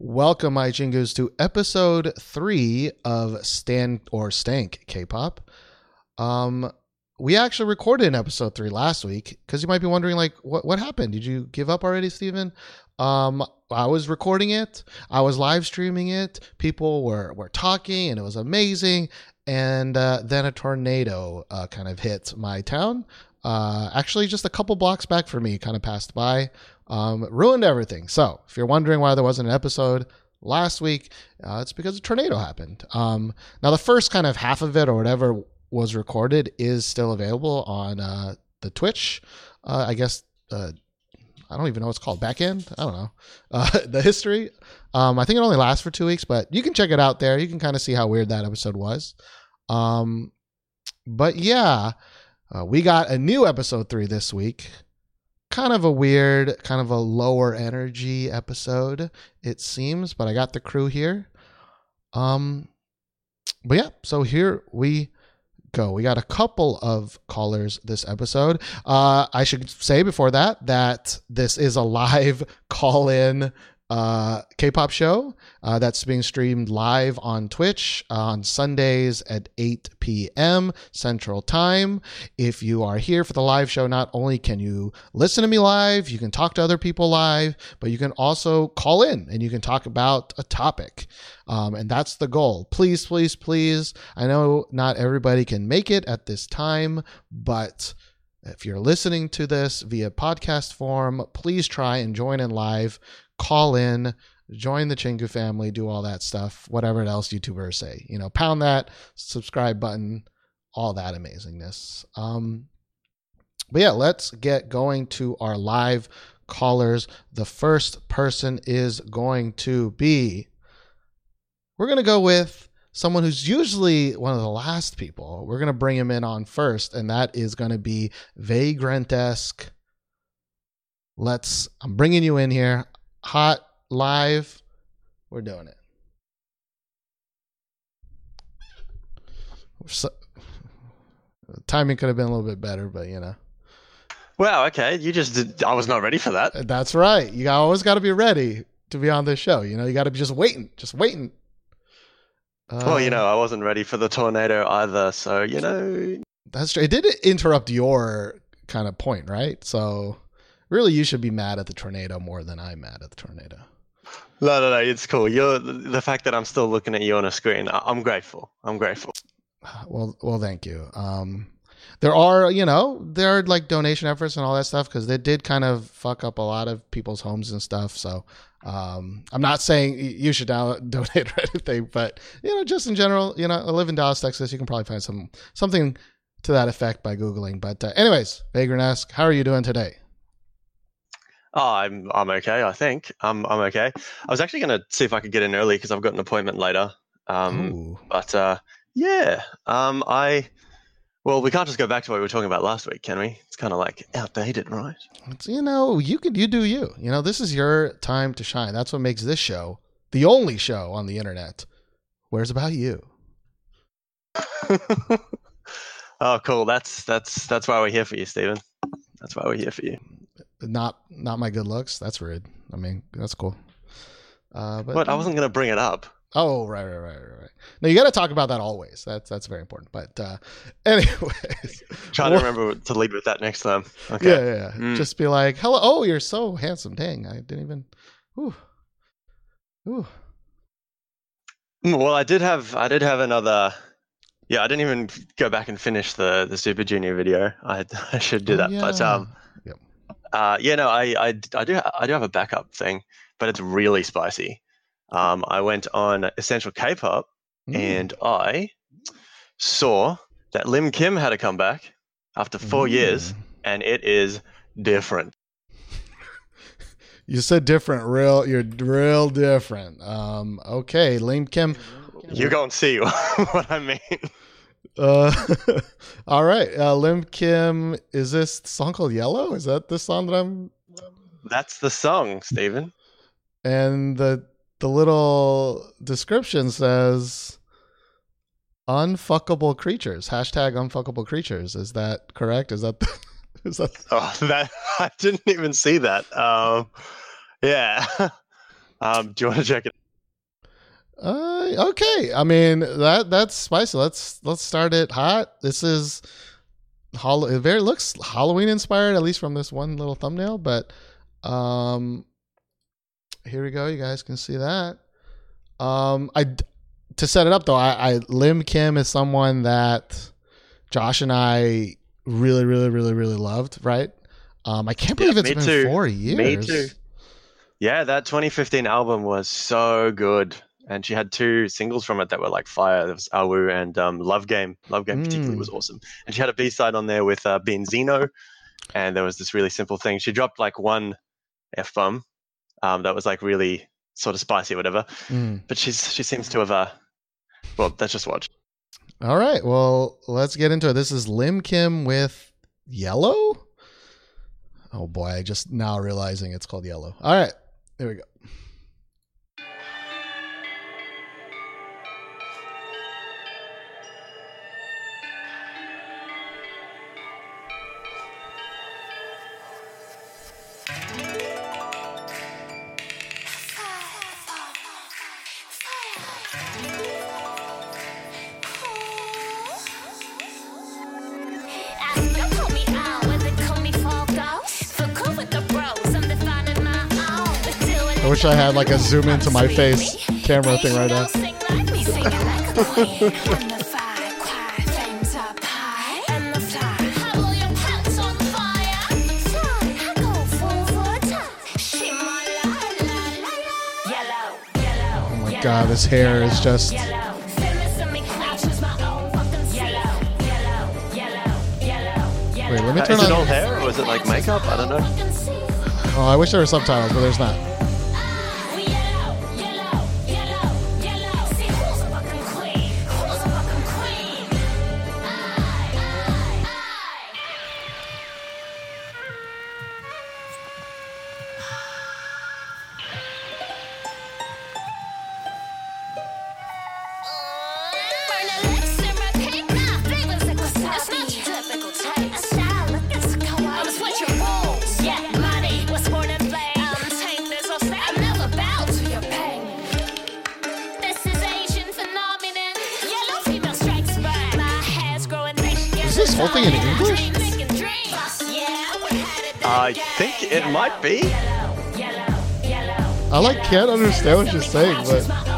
Welcome, my Chingus, to episode three of Stand or Stank K-pop. Um, we actually recorded an episode three last week because you might be wondering, like, what what happened? Did you give up already, Steven? Um, I was recording it, I was live streaming it. People were were talking, and it was amazing. And uh, then a tornado uh, kind of hit my town. Uh, actually, just a couple blocks back from me, kind of passed by um, ruined everything. So if you're wondering why there wasn't an episode last week, uh, it's because a tornado happened. Um, now the first kind of half of it or whatever was recorded is still available on uh, the Twitch. Uh, I guess uh, I don't even know what's called back end. I don't know uh, the history. Um, I think it only lasts for two weeks, but you can check it out there. You can kind of see how weird that episode was. Um, but yeah, uh, we got a new episode three this week kind of a weird, kind of a lower energy episode, it seems, but I got the crew here. Um but yeah, so here we go. We got a couple of callers this episode. Uh I should say before that that this is a live call in uh, K-pop show uh, that's being streamed live on Twitch on Sundays at 8 p.m. Central Time. If you are here for the live show, not only can you listen to me live, you can talk to other people live, but you can also call in and you can talk about a topic. Um, and that's the goal. Please, please, please. I know not everybody can make it at this time, but if you're listening to this via podcast form, please try and join in live call in, join the Chingu family, do all that stuff, whatever else YouTubers say. You know, pound that subscribe button, all that amazingness. Um, but yeah, let's get going to our live callers. The first person is going to be, we're going to go with someone who's usually one of the last people. We're going to bring him in on first, and that is going to be Vagrantesque. Let's, I'm bringing you in here hot live. We're doing it. So, timing could have been a little bit better, but you know. Wow. Okay. You just did. I was not ready for that. That's right. You always got to be ready to be on this show. You know, you got to be just waiting, just waiting. Uh, well, you know, I wasn't ready for the tornado either, so you know. That's true. It did interrupt your kind of point, right? So really you should be mad at the tornado more than I'm mad at the tornado. No, no, no, it's cool. You're the fact that I'm still looking at you on a screen. I'm grateful. I'm grateful. Well, well, thank you. Um, there are, you know, there are like donation efforts and all that stuff because they did kind of fuck up a lot of people's homes and stuff. So, um, I'm not saying you should down- donate or anything, but you know, just in general, you know, I live in Dallas, Texas. You can probably find some something to that effect by googling. But, uh, anyways, Vagrantesque, how are you doing today? Oh, I'm I'm okay. I think I'm I'm okay. I was actually going to see if I could get in early because I've got an appointment later. Um, but uh, yeah, um, I well, we can't just go back to what we were talking about last week, can we? It's kind of like outdated, right? It's, you know, you could you do you. You know, this is your time to shine. That's what makes this show the only show on the internet Where's about you. oh, cool. That's that's that's why we're here for you, Stephen. That's why we're here for you not not my good looks. That's rude. I mean, that's cool. Uh, but what? I wasn't gonna bring it up. Oh, right, right, right, right, right. No, you got to talk about that always. That's that's very important. But uh, anyways, try to remember to lead with that next time. Okay. Yeah, yeah. yeah. Mm. Just be like, "Hello, oh, you're so handsome." Dang, I didn't even. Ooh, ooh. Mm, well, I did have I did have another. Yeah, I didn't even go back and finish the the Super Junior video. I I should do oh, that, yeah. but um, uh, yeah, no, I, I, I do I do have a backup thing, but it's really spicy. Um, I went on Essential K-pop mm. and I saw that Lim Kim had a comeback after four mm. years, and it is different. you said different, real. You're real different. Um, okay, Lim Kim. You go and see what I mean. Uh, all right. Uh, Lim Kim, is this song called Yellow? Is that the song that I'm? That's the song, Steven. And the the little description says unfuckable creatures. Hashtag unfuckable creatures. Is that correct? Is that the, is that? Oh, that I didn't even see that. Um, yeah. Um, do you want to check it? Uh, okay. I mean that that's spicy. Let's let's start it hot. This is Hall- it very looks Halloween inspired, at least from this one little thumbnail. But um, here we go. You guys can see that. Um, I to set it up though, I, I Lim Kim is someone that Josh and I really, really, really, really loved. Right. Um, I can't believe yeah, it's been too. four years. Me too. Yeah, that 2015 album was so good and she had two singles from it that were like fire. There was Awoo and um, Love Game. Love Game mm. particularly was awesome. And she had a B side on there with uh, Beenzino, and there was this really simple thing. She dropped like one f bomb um, that was like really sort of spicy, or whatever. Mm. But she's she seems to have uh, well, let's just watch. All right, well, let's get into it. This is Lim Kim with Yellow. Oh boy, I just now realizing it's called Yellow. All right, there we go. I wish I had like a zoom into my face camera thing right now. oh my god, this hair is just. Wait, let me uh, turn is on. Is it all hair or was it like makeup? I don't know. Oh, I wish there were subtitles, but there's not. Can't understand what she's saying, but.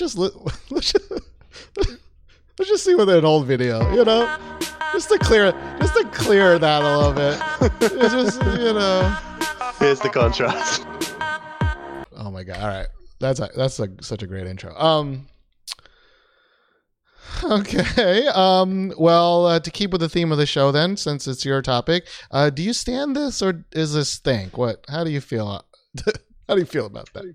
You know, let's just let's just, let's just see with an old video, you know, just to clear just to clear that a little bit. It's just you know. Here's the contrast. Oh my god! All right, that's a, that's a, such a great intro. Um. Okay. Um. Well, uh, to keep with the theme of the show, then, since it's your topic, uh, do you stand this or is this stink? What? How do you feel? how do you feel about that?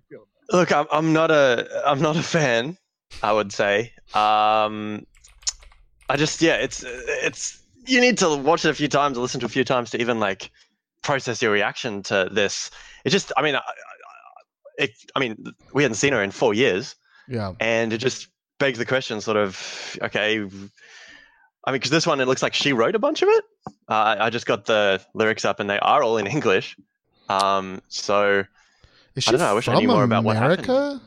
Look, I'm, I'm not a I'm not a fan. I would say. Um, I just yeah, it's it's you need to watch it a few times, or listen to a few times to even like process your reaction to this. It just, I mean, I, it, I mean, we hadn't seen her in four years. Yeah, and it just begs the question, sort of, okay. I mean, because this one, it looks like she wrote a bunch of it. Uh, I just got the lyrics up, and they are all in English. Um, so I don't know. I wish I knew more about what happened.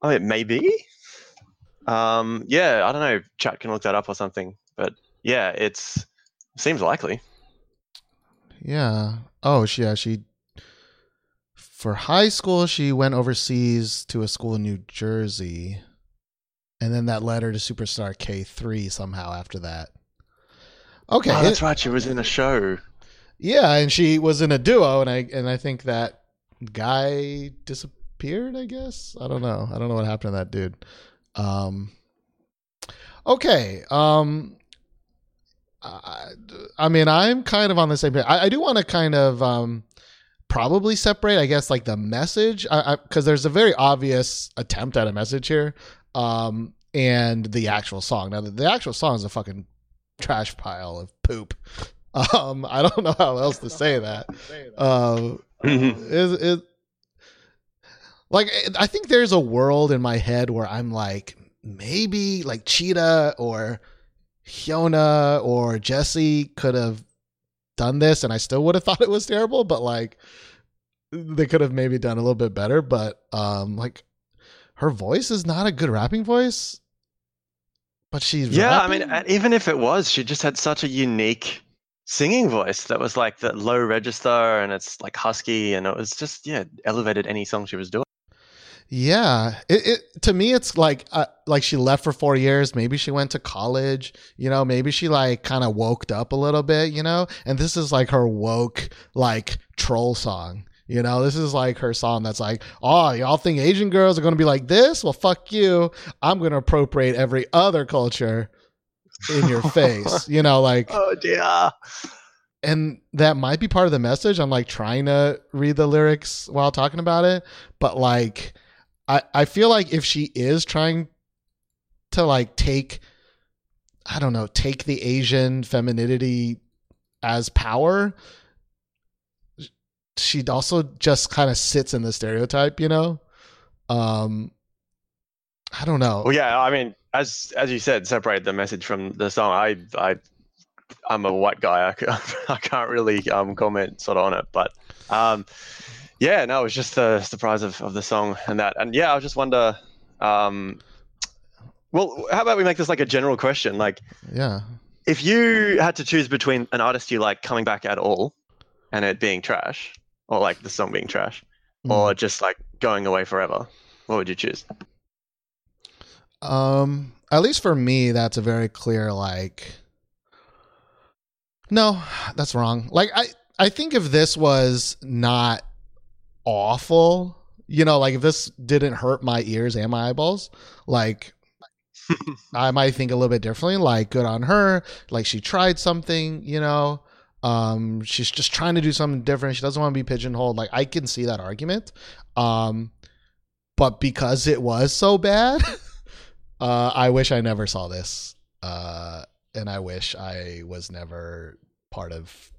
Oh, it may be. Um, yeah, I don't know. Chat can look that up or something. But yeah, it's seems likely. Yeah. Oh, she, yeah. She for high school she went overseas to a school in New Jersey, and then that led her to Superstar K three somehow after that. Okay, oh, that's right. She was in a show. Yeah, and she was in a duo, and I and I think that guy disappeared. I guess I don't know. I don't know what happened to that dude. Um. Okay. Um. I, I mean, I'm kind of on the same page. I, I do want to kind of um, probably separate, I guess, like the message, I, because there's a very obvious attempt at a message here, um, and the actual song. Now, the, the actual song is a fucking trash pile of poop. Um, I don't know how else to say that. Um, is it like I think there's a world in my head where I'm like maybe like Cheetah or Hyuna or Jessi could have done this and I still would have thought it was terrible, but like they could have maybe done a little bit better, but um like her voice is not a good rapping voice. But she's Yeah, rapping. I mean even if it was, she just had such a unique singing voice that was like the low register and it's like husky and it was just yeah, elevated any song she was doing. Yeah, it, it to me it's like uh, like she left for four years. Maybe she went to college. You know, maybe she like kind of woked up a little bit. You know, and this is like her woke like troll song. You know, this is like her song that's like, oh, y'all think Asian girls are going to be like this? Well, fuck you. I'm going to appropriate every other culture in your face. You know, like, oh, dear. And that might be part of the message. I'm like trying to read the lyrics while talking about it, but like, I, I feel like if she is trying to like take I don't know, take the Asian femininity as power, she also just kind of sits in the stereotype, you know? Um I don't know. Well yeah, I mean as as you said, separate the message from the song. I I I'm a white guy. I, I can't really um comment sort of on it, but um yeah, no, it was just the surprise of, of the song and that. And yeah, I just wonder. Um, well, how about we make this like a general question? Like, yeah, if you had to choose between an artist you like coming back at all and it being trash, or like the song being trash, mm. or just like going away forever, what would you choose? Um, at least for me, that's a very clear like. No, that's wrong. Like I, I think if this was not awful. You know, like if this didn't hurt my ears and my eyeballs, like I might think a little bit differently. Like, good on her. Like she tried something, you know. Um, she's just trying to do something different. She doesn't want to be pigeonholed. Like I can see that argument. Um, but because it was so bad, uh, I wish I never saw this. Uh, and I wish I was never part of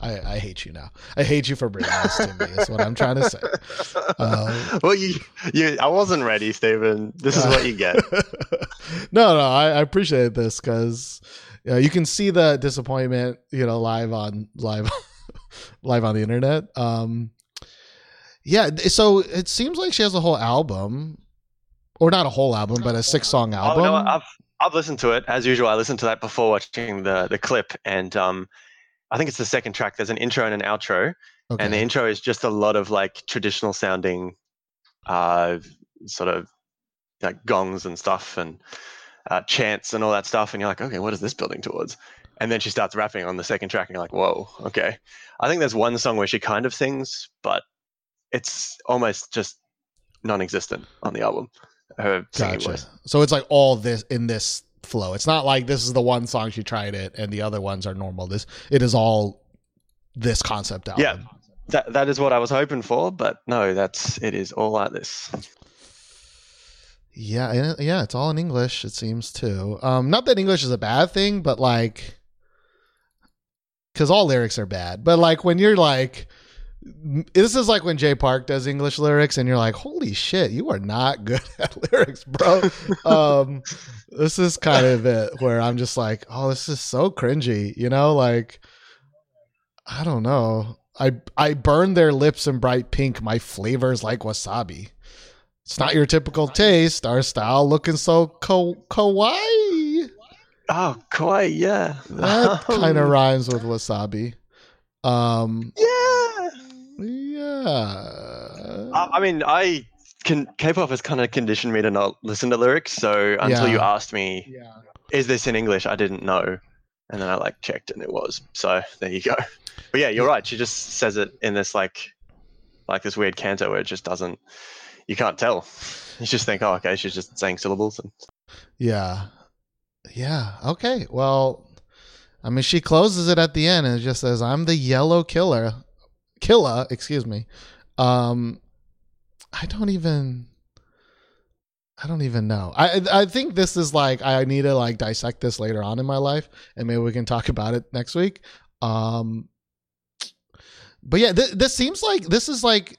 I, I, hate you now. I hate you for bringing this to me. Is what I'm trying to say. Um, well, you, you, I wasn't ready, Stephen. This is uh, what you get. no, no, I, I appreciate this because you, know, you can see the disappointment, you know, live on live, live on the internet. Um, yeah, so it seems like she has a whole album, or not a whole album, but a six song album. Oh, no, I've I've listened to it as usual. I listened to that before watching the the clip, and um I think it's the second track. There's an intro and an outro, okay. and the intro is just a lot of like traditional sounding, uh, sort of like gongs and stuff and uh, chants and all that stuff. And you're like, okay, what is this building towards? And then she starts rapping on the second track, and you're like, whoa, okay. I think there's one song where she kind of sings, but it's almost just non-existent on the album. Her singing gotcha. voice. So it's like all this in this flow. It's not like this is the one song she tried it and the other ones are normal. This it is all this concept album. Yeah. That that is what I was hoping for, but no, that's it is all like this. Yeah, yeah, it's all in English. It seems too. Um, not that English is a bad thing, but like, because all lyrics are bad. But like when you're like, this is like when Jay Park does English lyrics, and you're like, "Holy shit, you are not good at lyrics, bro." um, this is kind of it where I'm just like, "Oh, this is so cringy," you know? Like, I don't know. I I burn their lips in bright pink. My flavors like wasabi. It's not your typical taste. Our style looking so ko- kawaii. Oh, kawaii, yeah. That kind of rhymes with wasabi. Um, yeah, yeah. I, I mean, I can K-pop has kind of conditioned me to not listen to lyrics. So until Yeah. you asked me, Yeah. "Is this in English?" I didn't know, and then I like checked, and it was. So there you go. But yeah, you're right. She just says it in this like, like this weird canto where it just doesn't. You can't tell. You just think, oh, okay, she's just saying syllables. And Yeah. Yeah. Okay. Well, I mean, she closes it at the end and it just says, "I'm the yellow killer, killer." Excuse me. Um, I don't even. I don't even know. I I think this is like I need to like dissect this later on in my life, and maybe we can talk about it next week. Um, but yeah, th- this seems like this is like.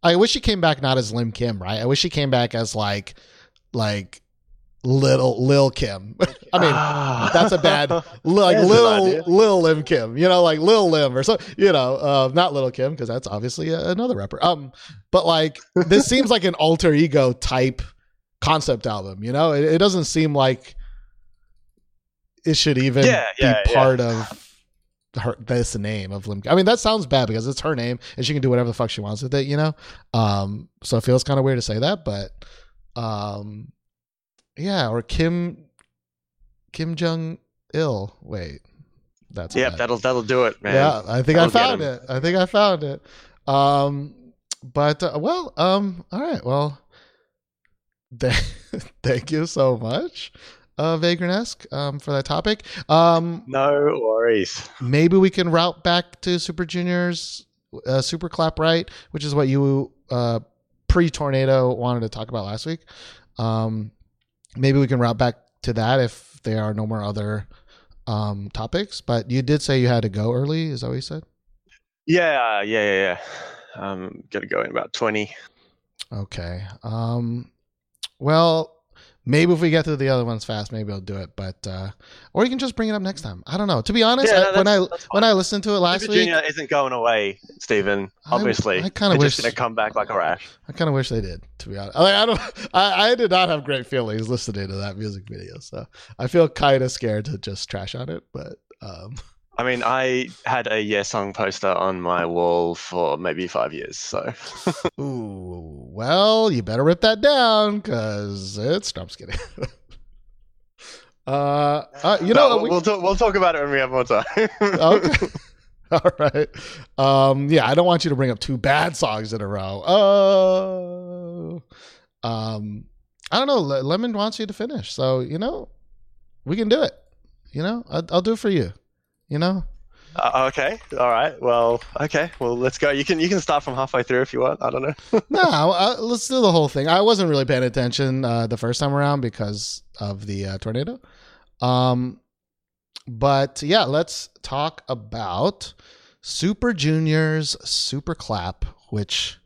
I wish she came back not as Lim Kim, right? I wish she came back as like, like little Lil Kim. I mean, Ah. that's a bad like little. Lil Lim Kim, you know, like Lil Lim or so, you know, uh, not Little Kim because that's obviously a, another rapper. Um, but like this seems like an alter ego type concept album. You know, it, it doesn't seem like it should even Yeah, yeah, be yeah. part of her this name of Lim. I mean, that sounds bad because it's her name and she can do whatever the fuck she wants with it. You know, um, so it feels kind of weird to say that, but um, yeah, or Kim Kim Jong Il. Wait, that's Yep, bad. that'll that'll do it, man. Yeah, I think I That'll get found it. I think I found it. Um, but uh, well, um, all right. Well, th- thank you so much, uh, Vagrant-esque, um, for that topic. Um, No worries. maybe we can route back to Super Juniors, uh, Super Clap Right, which is what you uh, pre-tornado wanted to talk about last week. Um, maybe we can route back to that if there are no more other um, topics. But you did say you had to go early. Is that what you said? Yeah, yeah, yeah, yeah. Um, got to go in about twenty. Okay. Um, well, maybe if we get through the other ones fast, maybe I'll do it. But uh, or you can just bring it up next time. I don't know. To be honest, Yeah, I, when I when. I listened to it last Super week, Junior isn't going away, Stephen. Obviously, I kinda wish- just gonna come back like a rash. I kind of wish they did. To be honest, like, I don't. I, I did not have great feelings listening to that music video, so I feel kind of scared to just trash on it. But um, I mean, I had a Yesung poster on my wall for maybe five years. So ooh, well, you better rip that down because it's. No, I'm just kidding. uh, uh, you know, No, we- we'll talk. We'll talk about it when we have more time. okay. All right. Um, yeah, I don't want you to bring up two bad songs in a row. Oh. Um, I don't know. Lemon wants you to finish, so you know, we can do it. You know, I'll, I'll do it for you. You know. Uh, okay. All right. Well. Okay. Well, let's go. You can. You can start from halfway through if you want. I don't know. no, I, let's do the whole thing. I wasn't really paying attention uh, the first time around because of the uh, tornado. Um, but yeah, let's talk about Super Juniors Super Clap, which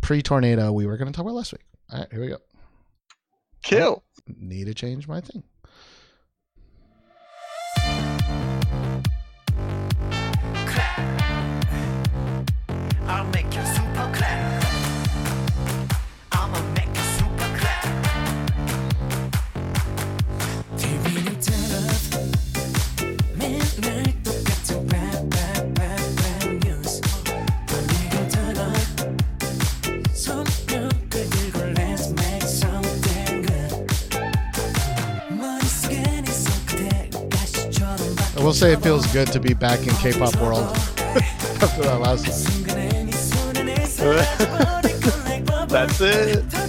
pre-tornado we were going to talk about last week. All right, here we go. Kill. Need to change my thing. say it feels good to be back in K-pop world after that last. That's it.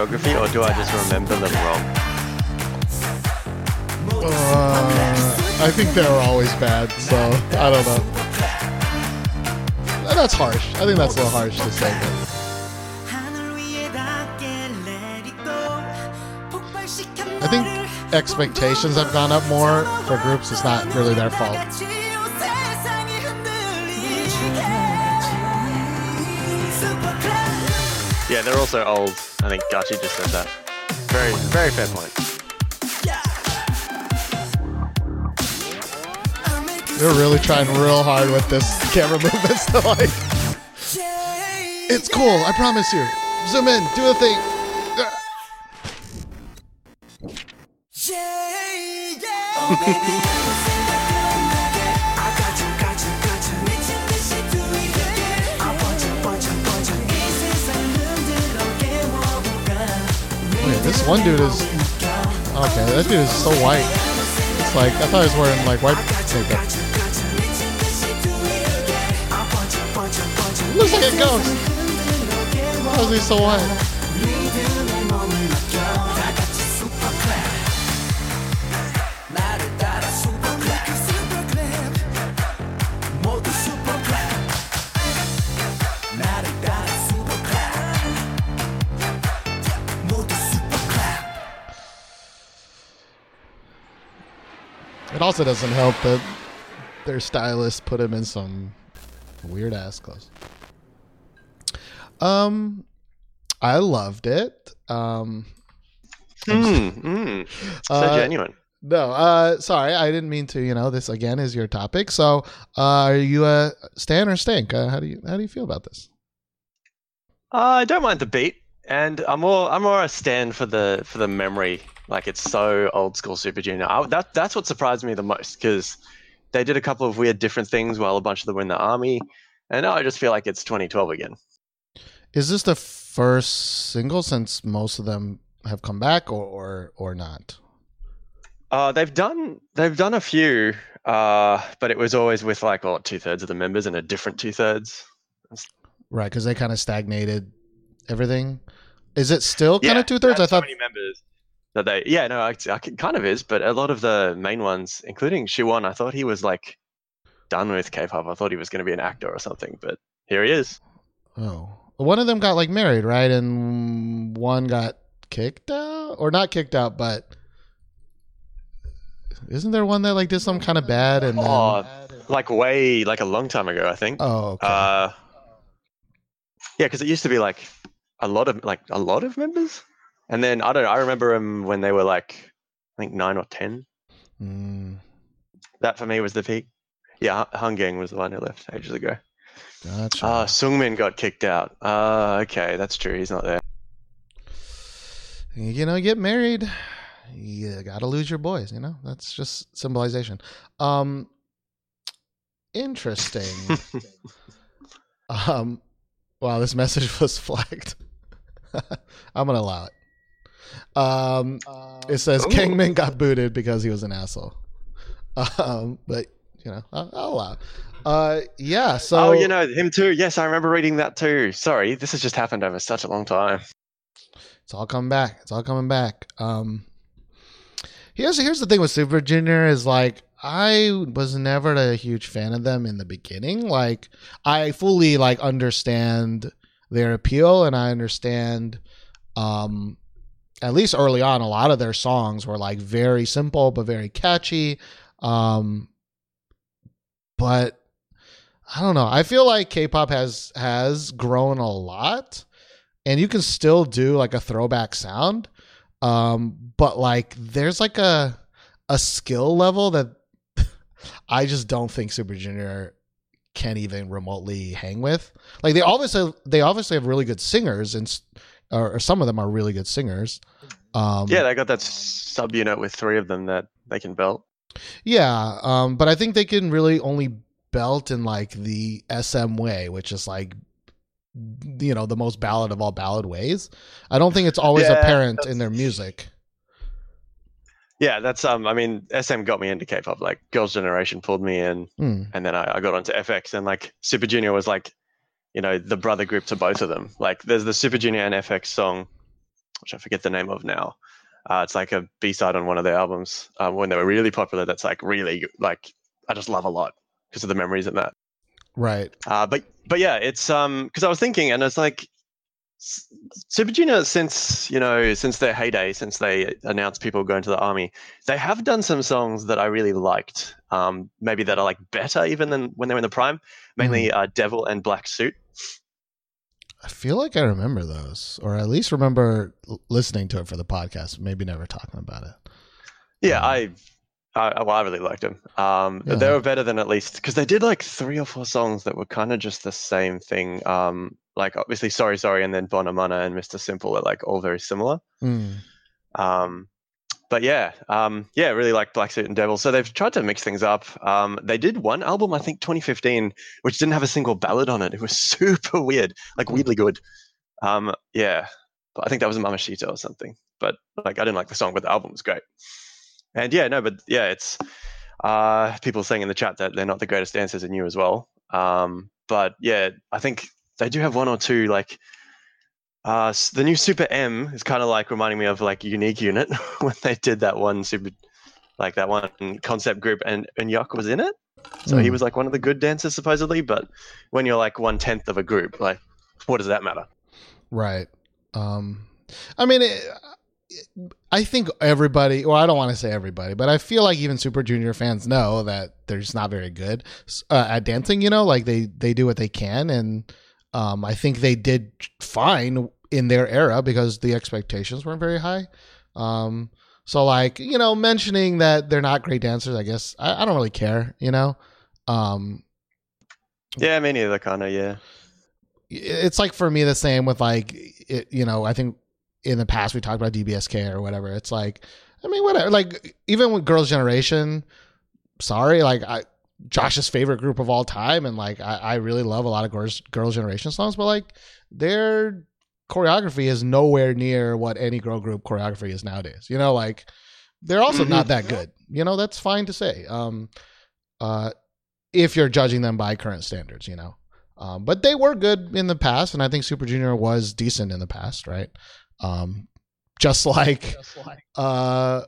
choreography, or do I just remember them wrong? Uh, I think they're always bad, so I don't know. That's harsh. I think that's a little harsh to say. But. I think expectations have gone up more for groups. It's not really their fault. Yeah, they're also old. I think Gachi just said that. Very, very fair point. They're really trying real hard with this camera movements to like. It's cool. I promise you. Zoom in. Do a thing. Oh, one dude is okay. That dude is so white. It's like I thought he was wearing like white makeup. Looks like a ghost. How is he so white? It also doesn't help that their stylist put him in some weird ass clothes. Um, I loved it. Um, Hmm. mm. So Uh, genuine. no, uh, sorry, I didn't mean to. You know, this again is your topic. So, uh, are you a Stan or Stink? Uh, how do you how do you feel about this? Uh, I don't mind the beat, and I'm more I'm more a stand for the for the memory. Like it's so old school Super Junior. I, that that's what surprised me the most because they did a couple of weird different things while a bunch of them were in the army, and now I just feel like it's 2012 again. Is this the first single since most of them have come back, or or, or not? Uh, they've done they've done a few, uh, but it was always with like what two thirds of the members and a different two thirds. Right, because they kind of stagnated everything. Is it still kind of two thirds? I thought. many members that they yeah no I, I kind of is, but a lot of the main ones, including Siwon, I thought he was like done with K-pop. I thought he was going to be an actor or something, but here he is. Oh, one of them got like married, right? And one got kicked out, or not kicked out, but isn't there one that like did some kind of bad and then? Oh, like way like a long time ago, I think. Oh, okay. Uh, yeah, because it used to be like a lot of like a lot of members, and then I don't know. I remember them when they were like I think nine or ten. Mm, That for me was the peak. Yeah, Hangeng was the one who left ages ago. gotcha. Ah, Sungmin got kicked out. Ah, okay, that's true. He's not there. you know, get married, you gotta lose your boys. You know, that's just symbolization. Um, interesting. um, wow, this message was flagged. I'm gonna allow it. Um, it says Ooh. Kangin got booted because he was an asshole. Um, but you know, I'll, I'll allow. Uh, yeah. So oh, you know him too. Yes, I remember reading that too. Sorry, this has just happened over such a long time. It's all coming back. It's all coming back. Um, here's here's the thing with Super Junior is like I was never a huge fan of them in the beginning. Like I fully like understand their appeal and I understand um at least early on a lot of their songs were like very simple but very catchy. Um but I don't know. I feel like K-pop has has grown a lot and you can still do like a throwback sound um but like there's like a a skill level that i just don't think super junior can't even remotely hang with. Like they obviously they obviously have really good singers and or, or some of them are really good singers. Um, Yeah, they got that subunit with three of them that they can belt. Yeah, um, but I think they can really only belt in like the SM way, which is like you know the most ballad of all ballad ways. I don't think it's always Yeah, apparent in their music. Yeah, that's um. I mean, SM got me into K-pop. Like, Girls' Generation pulled me in, Hmm. and then I, I got onto FX, and like Super Junior was like, you know, the brother group to both of them. Like, there's the Super Junior and FX song, which I forget the name of now. Uh, it's like a B side on one of their albums um, when they were really popular. That's like really like I just love a lot because of the memories in that. Right. Uh, but but yeah, it's um because I was thinking, and it's like Super Junior since you know since their heyday, since they announced people going to the army, they have done some songs that I really liked. Um, maybe that are like better even than when they were in the prime. Mainly uh, Devil and Black Suit. I feel like I remember those, or at least remember listening to it for the podcast. Maybe never talking about it. Yeah, Um, I. I, well, I really liked them. Um, Yeah. They were better than at least because they did like three or four songs that were kind of just the same thing. Um, like obviously, sorry, sorry, and then Bonamana and Mr. Simple are like all very similar. Hmm. Um, but yeah, um, yeah, really like Black Suit and Devil. So they've tried to mix things up. Um, they did one album, I think 2015, which didn't have a single ballad on it. It was super weird, like weirdly good. Um, yeah, but I think that was Mamacita or something. But like, I didn't like the song, but the album was great. And yeah, no, but yeah, it's uh, people saying in the chat that they're not the greatest dancers in you as well. Um, but yeah, I think they do have one or two like uh, s- the new Super M is kind of like reminding me of like Younique Unit when they did that one super, like that one concept group, and and Yuck was in it. So he Hmm. was like one of the good dancers supposedly. But when you're like one tenth of a group, like what does that matter? Right. Um, I mean, it, I think everybody, well, I don't want to say everybody, but I feel like even Super Junior fans know that they're just not very good uh, at dancing. You know, like they they do what they can, and um, I think they did fine in their era because the expectations weren't very high. Um, so like you know, mentioning that they're not great dancers, I guess I, I don't really care. You know, um, Yeah, me neither, kind of. Yeah, it's like for me the same with like it, you know i think in the past we talked about dbsk or whatever it's like i mean whatever like even with girls generation sorry like i josh's favorite group of all time. And like i, I really love a lot of girls girls generation songs but like their choreography is nowhere near what any girl group choreography is nowadays you know? Like they're also not that good you know? That's fine to say. Um uh if you're judging them by current standards you know? Um, but they were good in the past, and I think Super Junior was decent in the past, right? Um, just like. uh,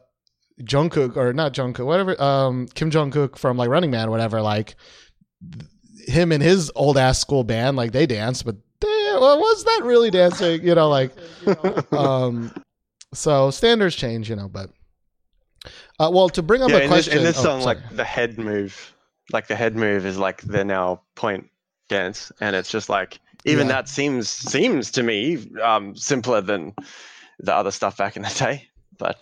Jungkook or not Jungkook, whatever, um, Kim Jong-kook from like Running Man, whatever. Like him and his old ass school band, like they danced, but they, well, was that really dancing? You know, like um, so standards change, you know. But uh, well, to bring up yeah. a In this, in this oh, song, sorry. like the head move, like the head move is like the now point dance, and it's just like even Yeah. that seems seems to me um, simpler than the other stuff back in the day. But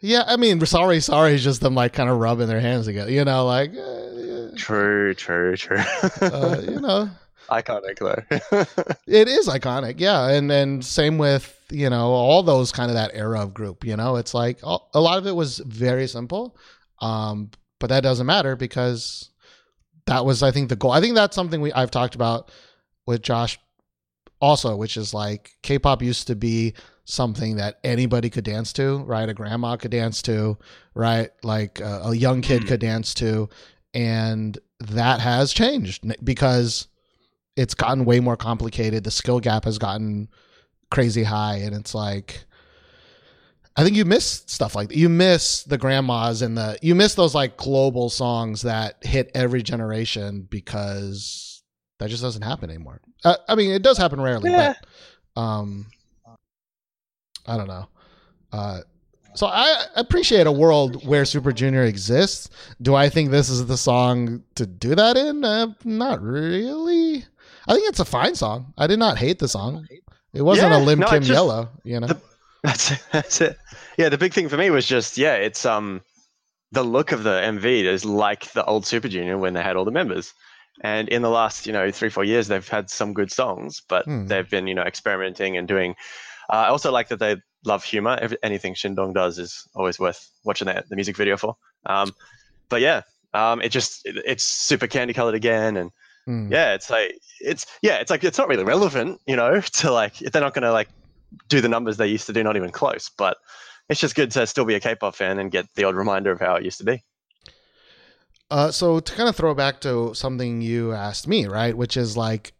Yeah, I mean, sorry, sorry is just them like kind of rubbing their hands together, you know, like, uh, true, true, true. uh, you know, Iconic though. it is iconic, yeah, and and same with you know all those kind of that era of group, you know, it's like all- a lot of it was very simple, um, but that doesn't matter because that was, I think, the goal. I think that's something we I've talked about with Josh also, which is like K-pop used to be something that anybody could dance to, right? A grandma could dance to, right? Like uh, a young kid Mm. could dance to, and that has changed because it's gotten way more complicated. The skill gap has gotten crazy high, and it's like. I think you miss stuff like that. You miss the grandmas and the you miss those like global songs that hit every generation because that just doesn't happen anymore. Uh, I mean, it does happen rarely, Yeah. but um, I don't know. Uh, so I appreciate a world where Super Junior exists. Do I think this is the song to do that in? Uh, not really. I think it's a fine song. I did not hate the song. It wasn't Yeah, a Lim no, Kim just- Yellow, you know. the- That's it. That's it. Yeah, the big thing for me was just yeah, it's um the look of the MV is like the old Super Junior when they had all the members. And in the last, you know, three four years, they've had some good songs, but Hmm. they've been, you know, experimenting and doing. Uh, I also like that they love humor. Every, anything Shindong does is always worth watching the, the music video for. Um, but yeah, um, it just it, it's super candy colored again, and Hmm. yeah, it's like it's yeah, it's like it's not really relevant, you know, to like if they're not gonna like do the numbers they used to do, not even close. But it's just good to still be a K-pop fan and get the odd reminder of how it used to be. Uh, so to kind of throw back to something you asked me, right? Which is like,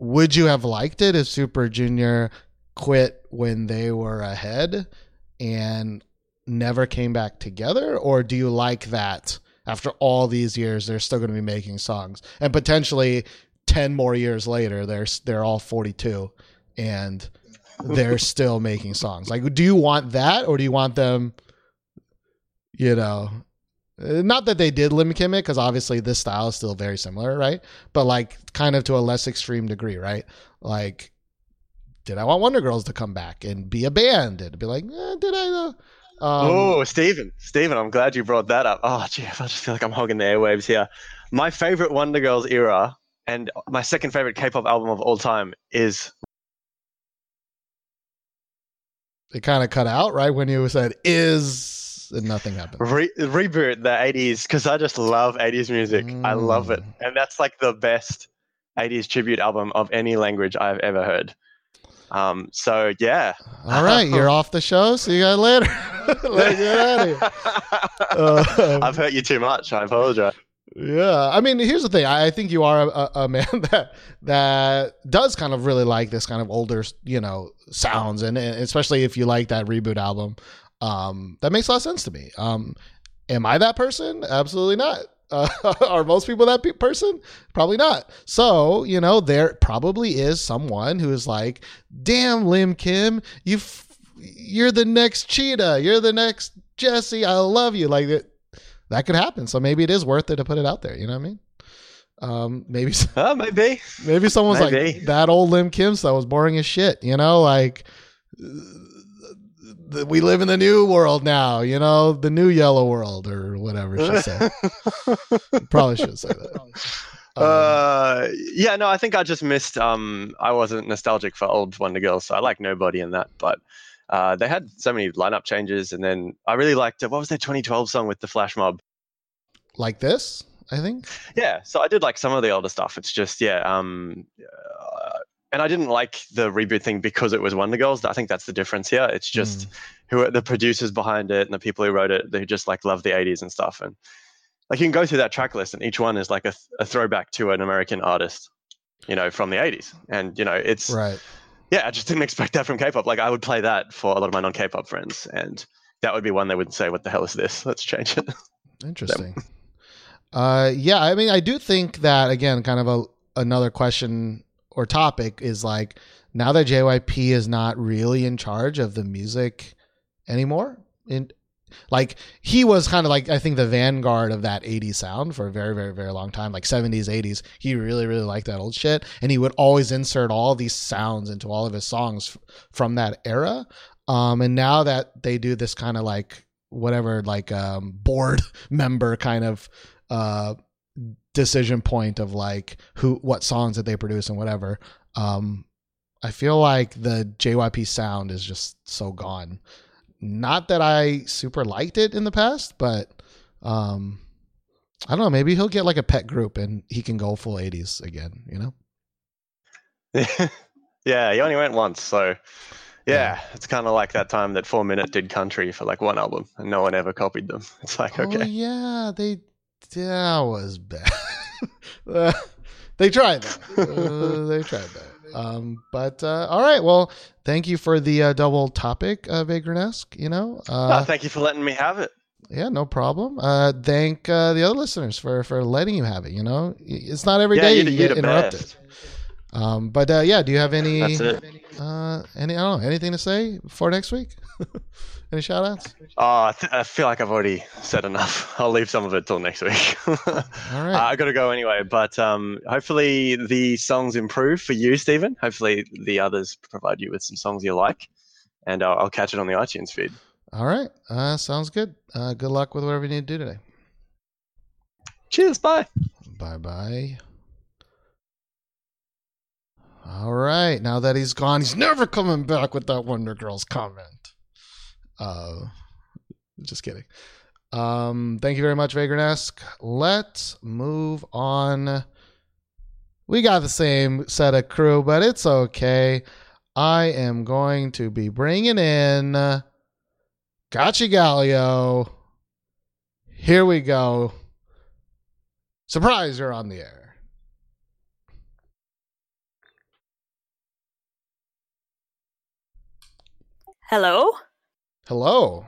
would you have liked it if Super Junior quit when they were ahead and never came back together, or do you like that after all these years they're still going to be making songs and potentially ten more years later they're they're all forty two and they're still making songs? Like, do you want that, or do you want them? You know, uh, not that they did Lim Kim it, because obviously this style is still very similar, right? But like kind of to a less extreme degree, right? Like, did I want Wonder Girls to come back and be a band? And be like, eh, did I though? Um, oh, Stephen, Stephen, I'm glad you brought that up. Oh, gee, I just feel like I'm hogging the airwaves here. My favorite Wonder Girls era and my second favorite K-pop album of all time is it kind of cut out right when you said is and nothing happened. Re- Reboot, the 80s, because I just love 80s music. I love it, Mm. and that's like the best 80s tribute album of any language I've ever heard. Um, so yeah, All right, you're off the show. See you guys later. Let's get out of here. Uh, I've hurt you too much. I apologize. Yeah, I mean, here's the thing. I, I think you are a, a man that that does kind of really like this kind of older, you know, sounds, and, and especially if you like that reboot album, um, that makes a lot of sense to me. Um, am I that person? Absolutely not. Uh, are most people that pe- person? Probably not. So you know, there probably is someone who is like, "Damn, Lim Kim, you, f- you're the next Cheetah. You're the next Jessi. I love you." Like it that could happen. So maybe it is worth it to put it out there. You know what I mean? Um, maybe Oh, maybe. maybe someone's Maybe. like that old Lim Kim stuff was boring as shit. You know, like uh, we live in the new world now. You know, the new yellow world or whatever. She said. Probably should say that. Um, Uh, yeah, no, I think I just missed. Um, I wasn't nostalgic for old Wonder Girls, so I like nobody in that. But uh, they had so many lineup changes, and then I really liked uh, what was their 2012 song with the Flash Mob. like this, I think. Yeah, so I did like some of the older stuff. It's just yeah, um, uh, and I didn't like the reboot thing because it was Wonder Girls. I think that's the difference here. It's just who are the producers behind it and the people who wrote it. They just like love the 80s and stuff, and like you can go through that track list, and each one is like a, a throwback to an American artist, you know, from the 80s. And you know, it's Right. yeah, I just didn't expect that from K-pop. Like I would play that for a lot of my non-K-pop friends, and that would be one they would say, "What the hell is this? Let's change it." Interesting. Uh, yeah, I mean, I do think that again, kind of a another question or topic is like now that JYP is not really in charge of the music anymore. In like he was kind of like I think the vanguard of that 80s sound for a very very very long time, like 70s 80s. He really really liked that old shit, and he would always insert all these sounds into all of his songs from that era. Um, and now that they do this kind of like whatever like um board member kind of uh decision point of like who what songs that they produce and whatever um i feel like the jyp sound is just so gone. Not that i super liked it in the past but um i don't know maybe he'll get like a pet group and he can go full 80s again you know? Yeah, he only went once, so yeah, it's kind of like that time that Four Minute did country for like one album, and no one ever copied them. It's like oh okay, yeah they that was bad. Uh, they tried that. Uh, they tried that. Um but uh all right. Well thank you for the uh, double topic uh Vagrantesque you know? Uh Oh, thank you for letting me have it. yeah no problem. Uh thank uh the other listeners for for letting you have it you know? It's not every yeah, day you're, you you're get interrupted. best. um but uh yeah do you have any uh any i don't know anything to say for next week any shout outs Oh, I, th- I feel like I've already said enough. I'll leave some of it till next week. all right I got to go anyway, but um, hopefully the songs improve for you, Stephen. Hopefully the others provide you with some songs you like, and I'll, I'll catch it on the iTunes feed. all right uh sounds good uh good luck with whatever you need to do today Cheers, bye. Bye bye. All right. Now that he's gone, he's never coming back with that Wonder Girls comment. Uh, just kidding. Um, thank you very much, Vagrantesque. Let's move on. We got the same set of crew, but it's okay. I am going to be bringing in Gotcha Gallio. Here we go. Surprise, you're on the air. Hello? Hello.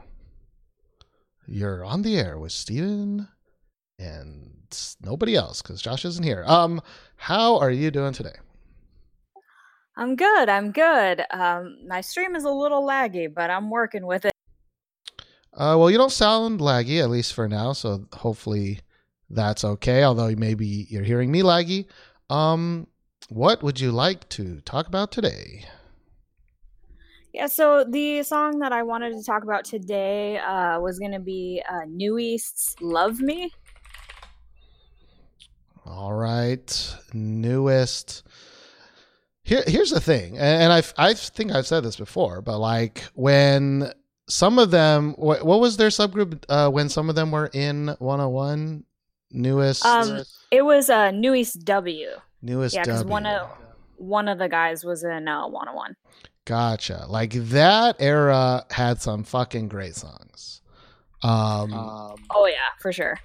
You're on the air with Steven and nobody else because Josh isn't here. Um, how are you doing today? I'm good. I'm good. Um, my stream is a little laggy, but I'm working with it. Uh, well, you don't sound laggy, at least for now. So hopefully that's okay. Although maybe you're hearing me laggy. Um, what would you like to talk about today? Yeah, so the song that I wanted to talk about today uh, was going to be uh, NU'EST's Love Me. All right, NU'EST. Here, here's the thing, and I, I think I've said this before, but like when some of them, what, what was their subgroup uh, when some of them were in 101? NU'EST, Um, it was uh, NU'EST W. NU'EST. Yeah, because one of one of the guys was in uh, 101. Gotcha. Like that era had some fucking great songs. Um, Oh yeah, for sure.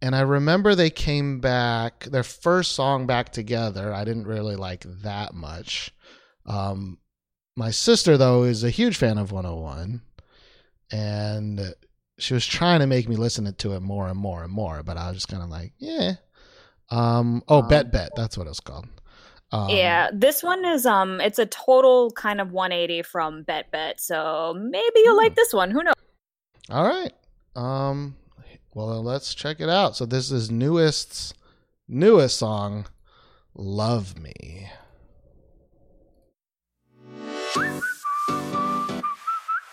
and I remember they came back their first song back together. I didn't really like that much. Um, my sister though is a huge fan of 101 and she was trying to make me listen to it more and more and more, but I was just kind of like, yeah. Um, oh, Bet Bet, that's what it was called. Um, yeah, this one is um, it's a total kind of 180 from Bet Bet. So maybe you'll Hmm. like this one. Who knows? All right. Um well let's check it out. So this is NU'EST's newest song, Love Me.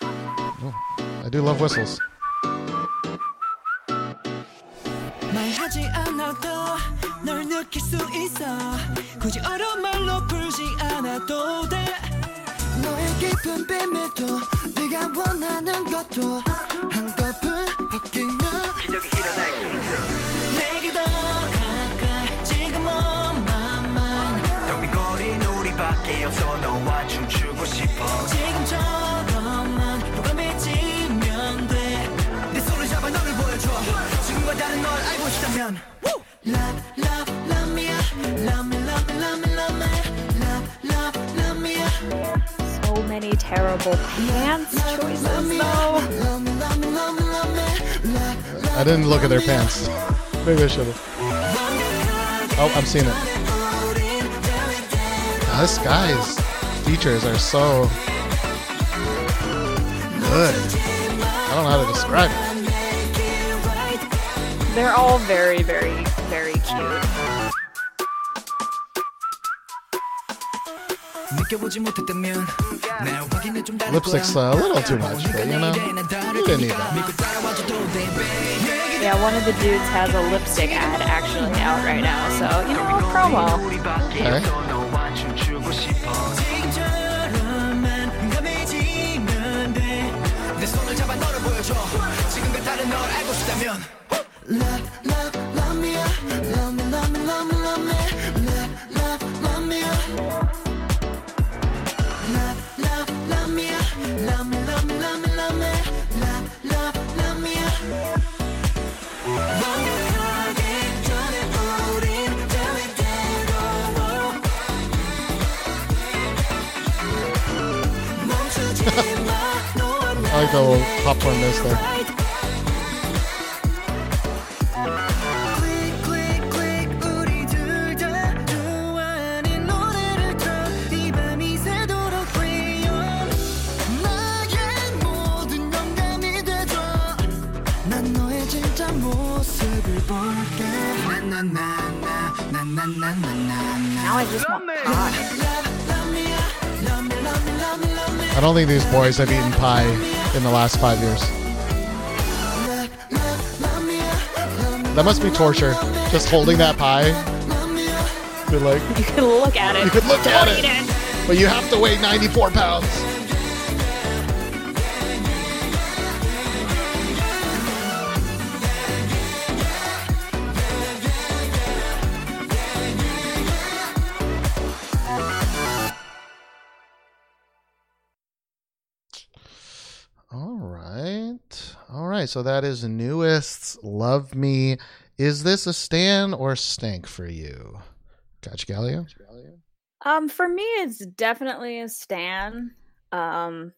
Oh, I do love whistles. 널 느낄 수 있어. 굳이 어려운 말로 풀지 않아도 돼. 너의 깊은 비밀도 네가 원하는 것도 한꺼풀 바뀌면 내게 더 가까이 지금 my mind 텅빈거린 우리밖에 없어. 너와 춤추고 싶어. 지금처럼만 도감해지면 돼내 손을 잡아 너를 보여줘. 지금과 다른 걸 알고 싶다면. Love terrible pants choices though. I didn't look at their pants. Maybe I should have. Oh, I'm seeing it. Ah, This guy's features are so good. I don't know how to describe it. They're all very, very, very cute. Lipsticks a little too much, but you know, you didn't need that. Yeah, one of the dudes has a lipstick ad actually out right now, so you know, promo. Okay. popcorn there. I don't think these boys have eaten pie in the last five years. That must be torture. just holding that pie. You're like, You can look at it. You could look at it. it. but you have to weigh 94 pounds. Right. So that is NU'EST Love Me. Is this a stan or stank for you? Gotcha, Galileo? Um, for me, it's definitely a stan. Um,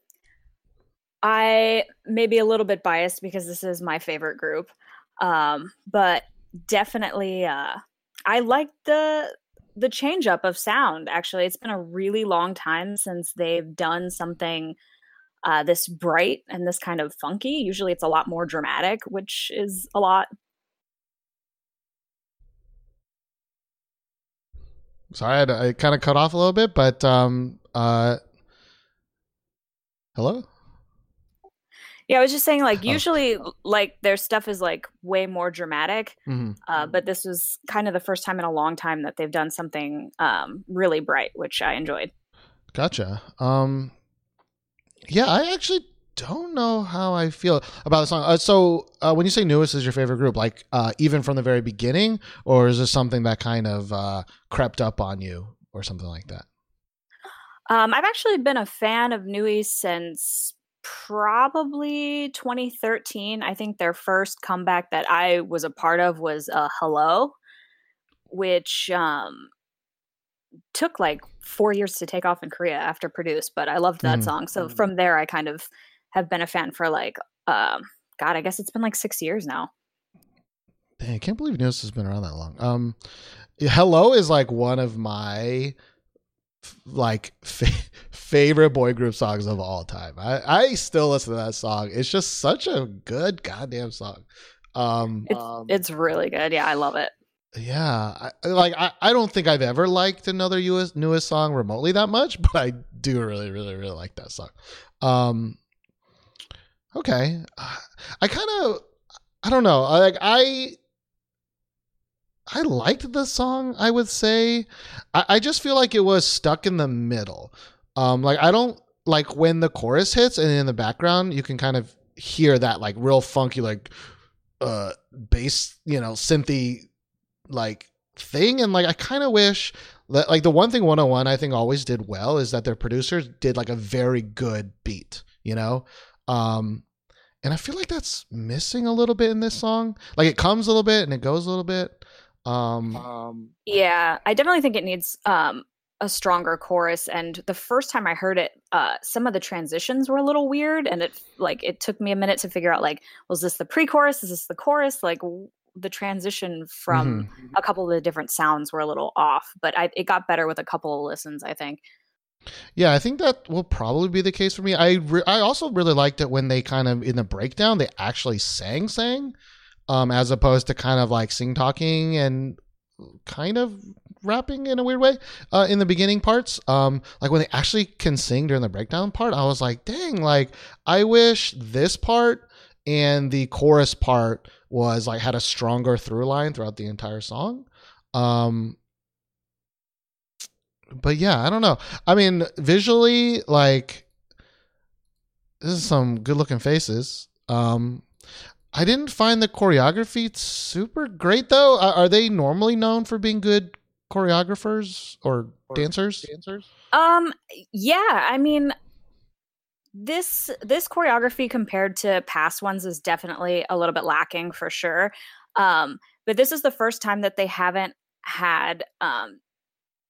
I may be a little bit biased because this is my favorite group, um, but definitely, uh, I like the the change up of sound. Actually, it's been a really long time since they've done something uh, this bright and this kind of funky. Usually, it's a lot more dramatic, which is a lot. Sorry, I, I kind of cut off a little bit, but um, uh, hello. Yeah, I was just saying, like, Oh. usually, like, their stuff is like way more dramatic. hmm uh, but this was kind of the first time in a long time that they've done something um, really bright, which I enjoyed. Gotcha. Um, yeah, I actually don't know how I feel about the song. Uh, so, uh, when you say NU'EST is your favorite group, like uh, even from the very beginning, or is this something that kind of uh, crept up on you, or something like that? Um, I've actually been a fan of Nui since probably 2013. I think their first comeback that I was a part of was uh, Hello, which um, took like four years to take off in Korea after Produce, but I loved that Mm. song. So from there, I kind of have been a fan for like, um, God, I guess it's been like six years now. Dang, I can't believe NU'EST has been around that long. Um, Hello is like one of my like fa- favorite boy group songs of all time. I I still listen to that song. It's just such a good goddamn song. Um, It's, it's really good. Yeah, I love it. Yeah, I, like I, I don't think I've ever liked another US NU'EST song remotely that much, but I do really really really like that song. Um, okay, I kind of I don't know. Like I I liked the song. I would say I, I just feel like it was stuck in the middle. Um, like I don't like when the chorus hits and in the background you can kind of hear that like real funky like uh bass you know synthy like thing and like i kind of wish that like the one thing 101 i think always did well is that their producers did like a very good beat you know um and i feel like that's missing a little bit in this song like it comes a little bit and it goes a little bit um Yeah, I definitely think it needs um, a stronger chorus. And the first time I heard it, uh, some of the transitions were a little weird, and it like it took me a minute to figure out like, was this the pre-chorus? Is this the chorus? Like w- the transition from a couple of the different sounds were a little off, but I, it got better with a couple of listens. I think. Yeah, I think that will probably be the case for me. I re- I also really liked it when they kind of in the breakdown they actually sang sang, um, as opposed to kind of like sing talking and kind of rapping in a weird way uh, in the beginning parts. Um, like when they actually can sing during the breakdown part, I was like, dang, like I wish this part and the chorus part was like had a stronger through line throughout the entire song. Um, but yeah, I don't know. I mean, visually, like this is some good looking faces. Um, I didn't find the choreography super great though. Are are they normally known for being good choreographers or, dancers? Dancers. Um, yeah, I mean, this this choreography compared to past ones is definitely a little bit lacking for sure. Um, but this is the first time that they haven't had um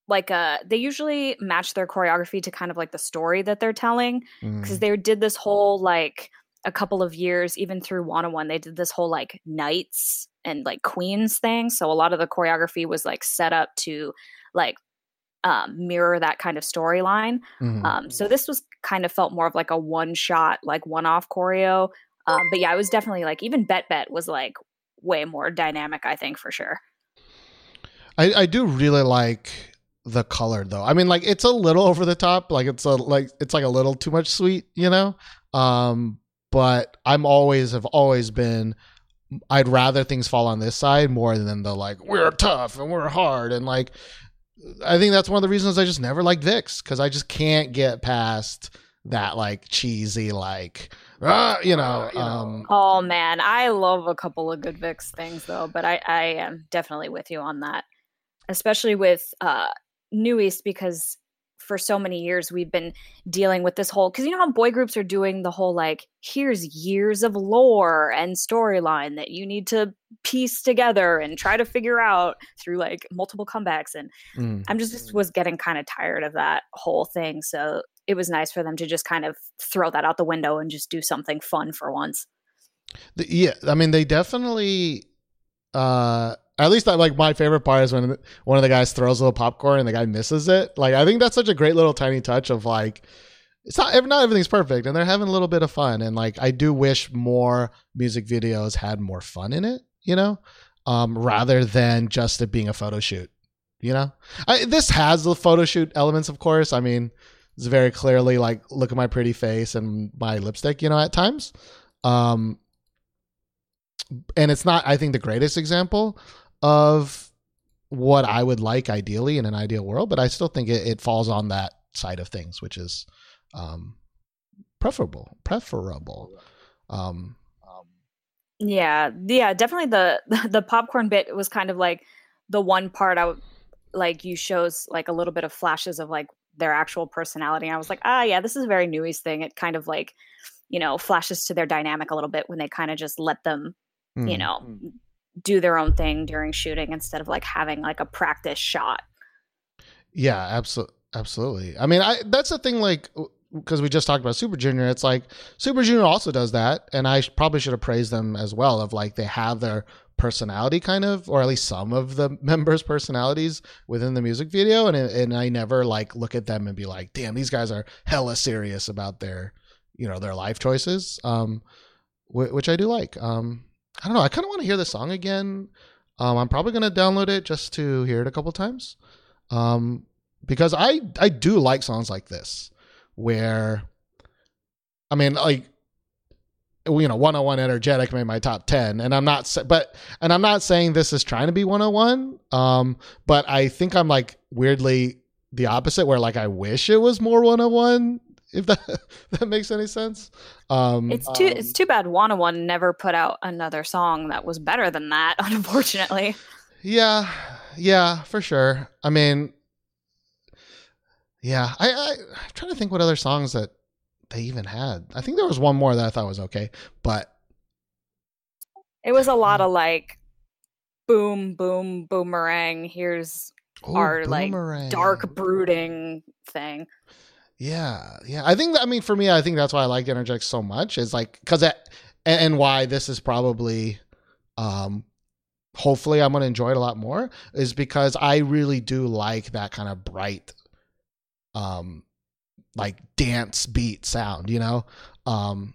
like a they usually match their choreography to kind of like the story that they're telling because Mm. they did this whole like a couple of years even through 101 they did this whole like knights and like queens thing so a lot of the choreography was like set up to like um, mirror that kind of storyline Mhm. um, so this was kind of felt more of like a one shot like one off choreo um, but yeah it was definitely like even bet bet was like way more dynamic i think for sure I, I do really like the color though. I mean, like it's a little over the top. Like it's a like it's like a little too much sweet, you know. Um, but I'm always have always been I'd rather things fall on this side more than the like we're tough and we're hard and like I think that's one of the reasons I just never liked VIXX because I just can't get past that like cheesy like ah, you know um Oh man, I love a couple of good VIXX things though, but I I am definitely with you on that, especially with uh NU'EST because for so many years we've been dealing with this whole because you know how boy groups are doing the whole like here's years of lore and storyline that you need to piece together and try to figure out through like multiple comebacks and mm. i'm just, just was getting kind of tired of that whole thing so it was nice for them to just kind of throw that out the window and just do something fun for once The- yeah, I mean, they definitely. Uh, at least I like my favorite part is when one of the guys throws a little popcorn and the guy misses it. Like I think that's such a great little tiny touch of like it's not not everything's perfect and they're having a little bit of fun and like I do wish more music videos had more fun in it, you know, um, rather than just it being a photo shoot. You know, I, this has the photo shoot elements, of course. I mean, it's very clearly like look at my pretty face and my lipstick, you know, at times. Um, and it's not i think the greatest example of what i would like ideally in an ideal world but i still think it, it falls on that side of things which is um preferable preferable um Yeah, yeah, definitely the the popcorn bit was kind of like the one part I would like you shows like a little bit of flashes of like their actual personality. And I was like, ah, yeah, this is a very newies thing. It kind of like, you know, flashes to their dynamic a little bit when they kind of just let them, you mm. know, do their own thing during shooting instead of like having like a practice shot. Yeah, absolutely. Absolutely. I mean, I that's the thing. Like, because we just talked about Super Junior, it's like Super Junior also does that, and I probably should have praised them as well. Of like they have their personality, kind of, or at least some of the members' personalities within the music video, and and I never like look at them and be like, damn, these guys are hella serious about their, you know, their life choices. Um, which I do like. Um, I don't know. I kind of want to hear the song again. Um, I'm probably gonna download it just to hear it a couple times. Um, because I I do like songs like this where I mean like you know Wanna One energetic made my top 10 and I'm not but and I'm not saying this is trying to be Wanna One um but I think I'm like weirdly the opposite where like I wish it was more Wanna One if that that makes any sense um It's too it's too bad Wanna One never put out another song that was better than that, unfortunately. Yeah, yeah, for sure. I mean, yeah, I, I I'm trying to think what other songs that they even had. I think there was one more that I thought was okay, but It was a lot of like boom, boom, boomerang. Here's oh, Our, like, dark brooding thing. Yeah, yeah. I think that, I mean for me, I think that's why I like Energetic so much is like because and, and why this is probably, um, hopefully I'm gonna enjoy it a lot more is because I really do like that kind of bright, um, like dance beat sound, you know, um,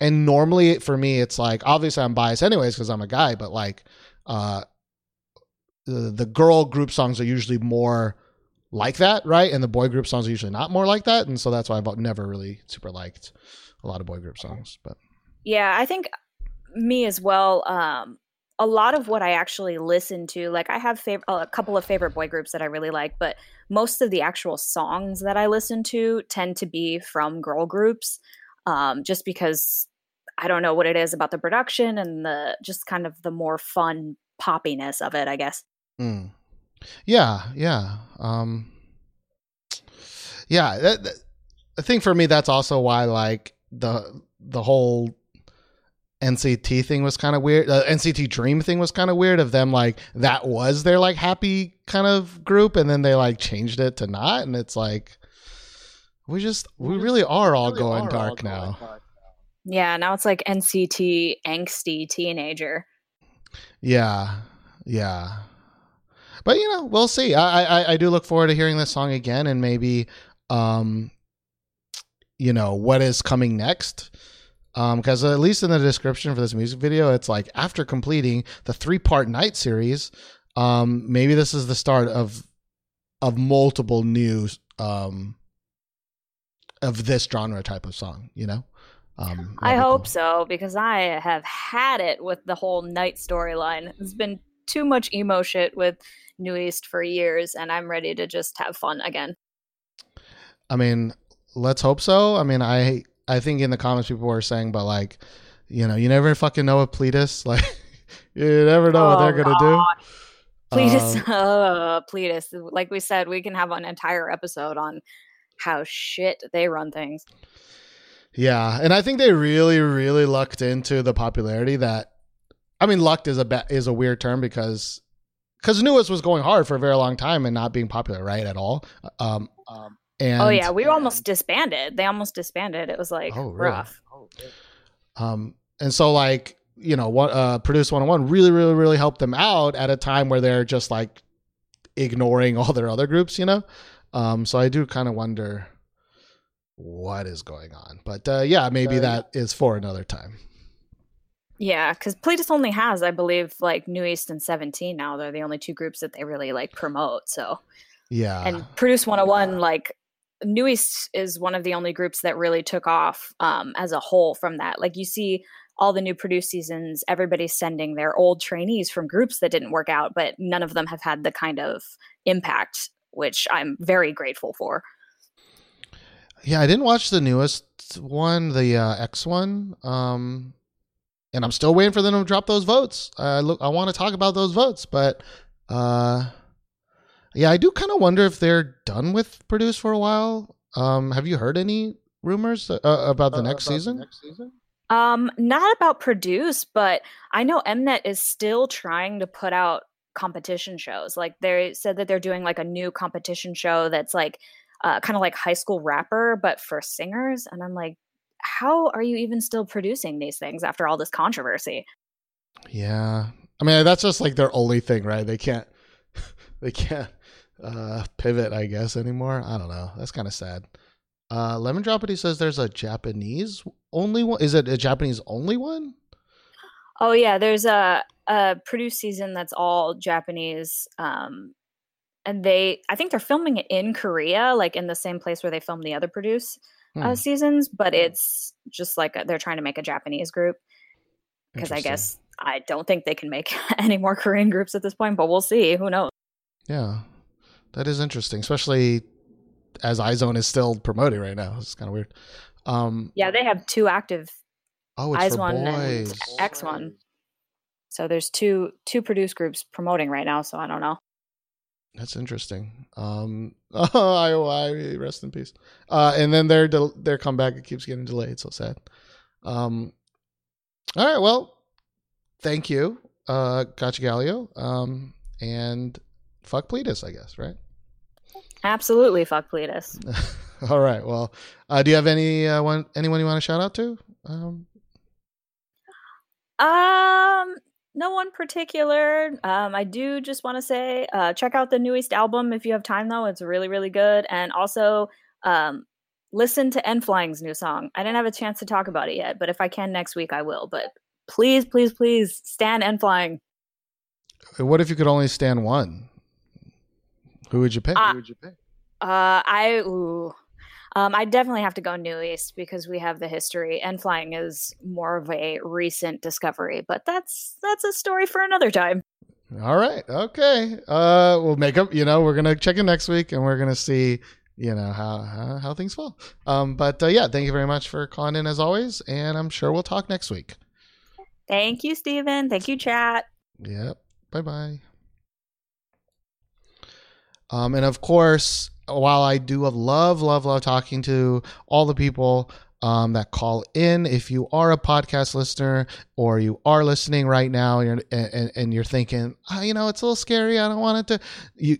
and normally for me it's like obviously I'm biased anyways because I'm a guy, but like, uh, the the girl group songs are usually more like that, right? And the boy group songs are usually not more like that, and so that's why I've never really super liked a lot of boy group songs. But Yeah, I think me as well. Um, a lot of what I actually listen to, like I have fav- a couple of favorite boy groups that I really like, but most of the actual songs that I listen to tend to be from girl groups, um, just because I don't know what it is about the production and the just kind of the more fun poppiness of it, I guess. mm. Yeah, yeah, um, yeah. That, that, I think for me that's also why like the the whole NCT thing was kind of weird. The NCT Dream thing was kind of weird. Of them like that was their like happy kind of group, and then they like changed it to not, and it's like we just we really are all going dark now. Yeah, now it's like NCT angsty teenager. Yeah, yeah. But you know, we'll see. I, I I do look forward to hearing this song again, and maybe, um, you know, what is coming next. Um, because at least in the description for this music video, it's like after completing the three part night series, um, maybe this is the start of of multiple new um of this genre type of song. You know, Um, I hope cool. so because I have had it with the whole night storyline. It's been too much emo shit with NU'EST for years, and I'm ready to just have fun again. I mean, let's hope so. I mean, I I think in the comments people were saying, but like, you know, you never fucking know with Pledis. Like, you never know what Oh, they're gonna do. Please, Um, uh, Pledis. Like we said, we can have an entire episode on how shit they run things. Yeah, and I think they really, really lucked into the popularity that. I mean, lucked is a ba- is a weird term because because NU'EST was going hard for a very long time and not being popular, right at all. Um, um and oh yeah, we were almost disbanded. They almost disbanded. It was like Oh, really? rough. Um, and so like you know what uh produce 101 really really really helped them out at a time where they're just like ignoring all their other groups you know um so i do kind of wonder what is going on but uh yeah maybe Uh, that is for another time Yeah, because Pledis only has, I believe, like NU'EST and Seventeen now. They're the only two groups that they really like promote. So yeah and Produce 101, like NU'EST is one of the only groups that really took off um, as a whole from that. Like you see all the new Produce seasons, everybody's sending their old trainees from groups that didn't work out, but none of them have had the kind of impact, which I'm very grateful for. yeah i didn't watch the newest one the uh x one um and i'm still waiting for them to drop those votes i look i want to talk about those votes but uh yeah i do kind of wonder if they're done with produce for a while um have you heard any rumors uh, about the next season Um, not about produce, but I know Mnet is still trying to put out competition shows. Like they said that they're doing like a new competition show that's like uh, kind of like high school rapper, but for singers. And I'm like, how are you even still producing these things after all this controversy? yeah. I mean that's just like their only thing right? They can't they can't uh pivot i guess anymore. I don't know. That's kind of sad. Uh lemon droppity says there's a japanese only one is it a japanese only one? Oh yeah, there's a a produce season that's all Japanese. Um, and they, I think they're filming it in Korea, like in the same place where they filmed the other produce Hmm. uh, seasons. But it's just like a, they're trying to make a Japanese group because I guess I don't think they can make any more Korean groups at this point. But we'll see. Who knows? Yeah, that is interesting, especially as iZone is still promoting right now. It's kind of weird. Um, Yeah, they have two active oh, it's Eyes for boys. and X one. So there's two two produce groups promoting right now. So I don't know. That's interesting. Um, oh, IOI, rest in peace. Uh, and then their del- their comeback it keeps getting delayed. So sad. Um, all right, well, thank you, uh, Gotcha Galio. Um, and fuck Pledis, I guess, right? Absolutely, fuck Cletus. all right. Well, uh, do you have any uh, one anyone you want to shout out to? Um, Um, no one particular. Um, I do just want to say, uh, check out the newest album if you have time, though. It's really, really good. And also, um, listen to N Flying's new song. I didn't have a chance to talk about it yet, but if I can next week, I will. But please, please, please stand N Flying. what if you could only stand one? Who would you pick? Ah. Who would you pick? Uh, I ooh. Um, I definitely have to go NU'EST because we have the history, N Flying is more of a recent discovery. But that's that's a story for another time. All right. Okay. Uh, we'll make up. You know, we're gonna check in next week, and we're gonna see. You know how how, how things fall. Um, but uh, yeah, thank you very much for calling in as always, and I'm sure we'll talk next week. Thank you, Stephen. Thank you, chat. Yep. Bye bye. Um, and of course, while I do love, love, love talking to all the people um, that call in, if you are a podcast listener or you are listening right now, you're, and, and you're thinking, oh, you know, it's a little scary. I don't want it to. You,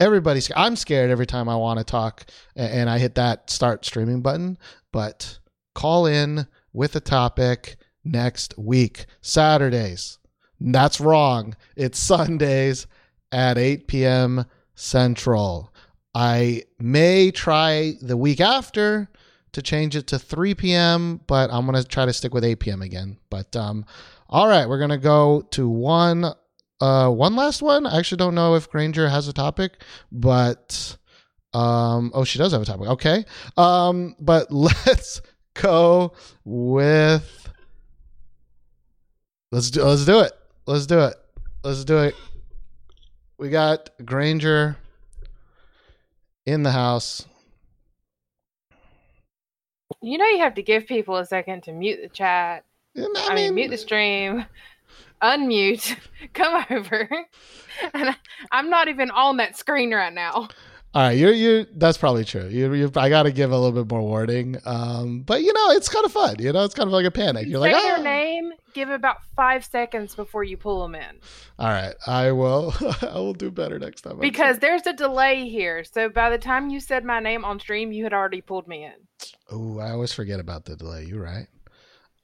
everybody's. I'm scared every time I want to talk, and, and I hit that start streaming button. But call in with a topic next week, Saturdays. That's wrong. It's Sundays at 8 p.m. Central. I may try the week after to change it to 3 p.m., but I'm going to try to stick with 8 p.m. again. But um all right, we're going to go to one uh one last one. I actually don't know if Granger has a topic, but um oh, she does have a topic. Okay. Um but let's go with. Let's do. Let's do it. Let's do it. Let's do it. We got Granger in the house. You know you have to give people a second to mute the chat. And I, mean, mute the stream, unmute, come over. And I, I'm not even on that screen right now. All right, you're you. That's probably true. You, you I got to give a little bit more warning. Um, but you know, it's kind of fun. You know, it's kind of like a panic. You're Say like, their "Ah." name, give about five seconds before you pull them in. All right, I will. I will do better next time. Because there's a delay here. So by the time you said my name on stream, you had already pulled me in. Oh, I always forget about the delay. You're right.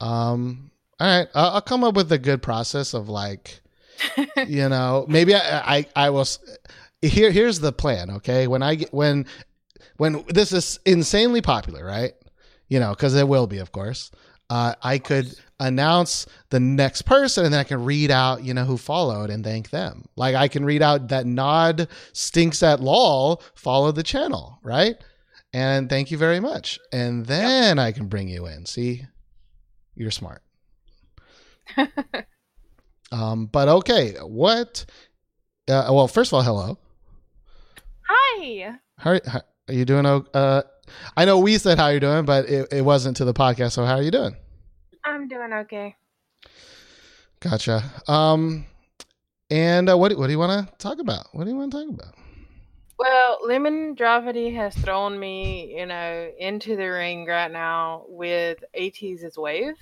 Um, all right, I'll, I'll come up with a good process of like, you know, maybe I, I, I will. Here, here's the plan. Okay, when I get when, when this is insanely popular, right? You know, because it will be, of course. Uh, I could announce the next person, and then I can read out, you know, who followed and thank them. Like I can read out that Nod stinks at lol followed the channel, right? and thank you very much. And then I can bring you in. See, you're smart. um, but okay, what? Uh, well, first of all, hello. Hi. How are, how, are you doing? Uh, I know we said how you're doing, but it, it wasn't to the podcast. So how are you doing? I'm doing okay. Gotcha. Um, and uh, what what do you want to talk about? What do you want to talk about? Well, Lemon Dravity has thrown me, you know, into the ring right now with ATEEZ's wave.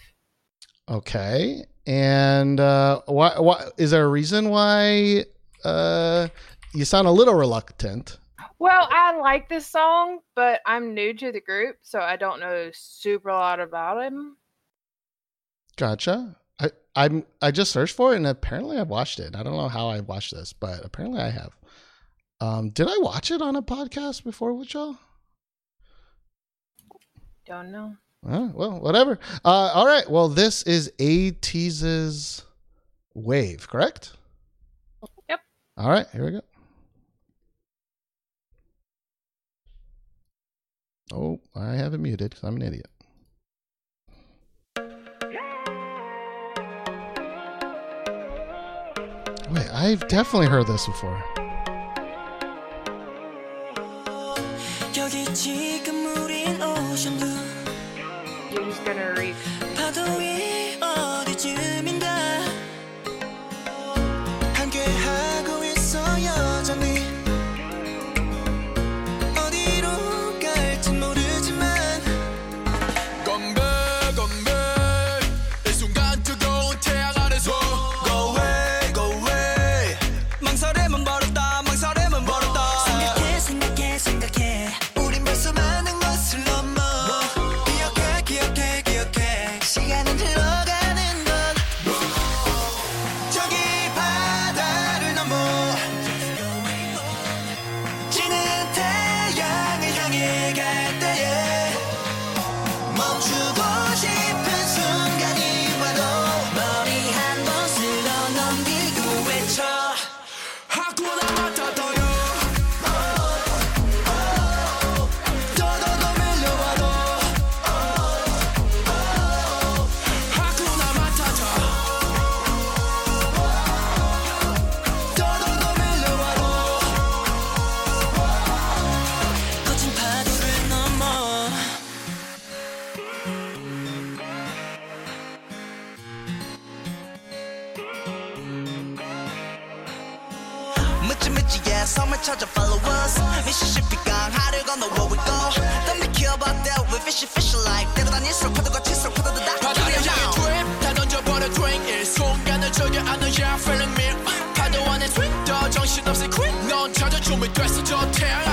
Okay. And uh, why? Why is there a reason why? Uh, you sound a little reluctant. Well, I like this song, but I'm new to the group, so I don't know super lot about him. Gotcha. I I'm I just searched for it and apparently I watched it. I don't know how I watched this, but apparently I have. Um, did I watch it on a podcast before with y'all? Don't know. Well, whatever. Uh, all right. Well, this is ATEEZ's Wave, correct? Yep. All right. Here we go. Oh, I have it muted because I'm an idiot. Wait, I've definitely heard this before. Gonna reach. 순간을 즐겨 안는 yeah feeling me 파도 안에 swing 더 정신없이 quick 넌 찾아 준비됐어 저 태양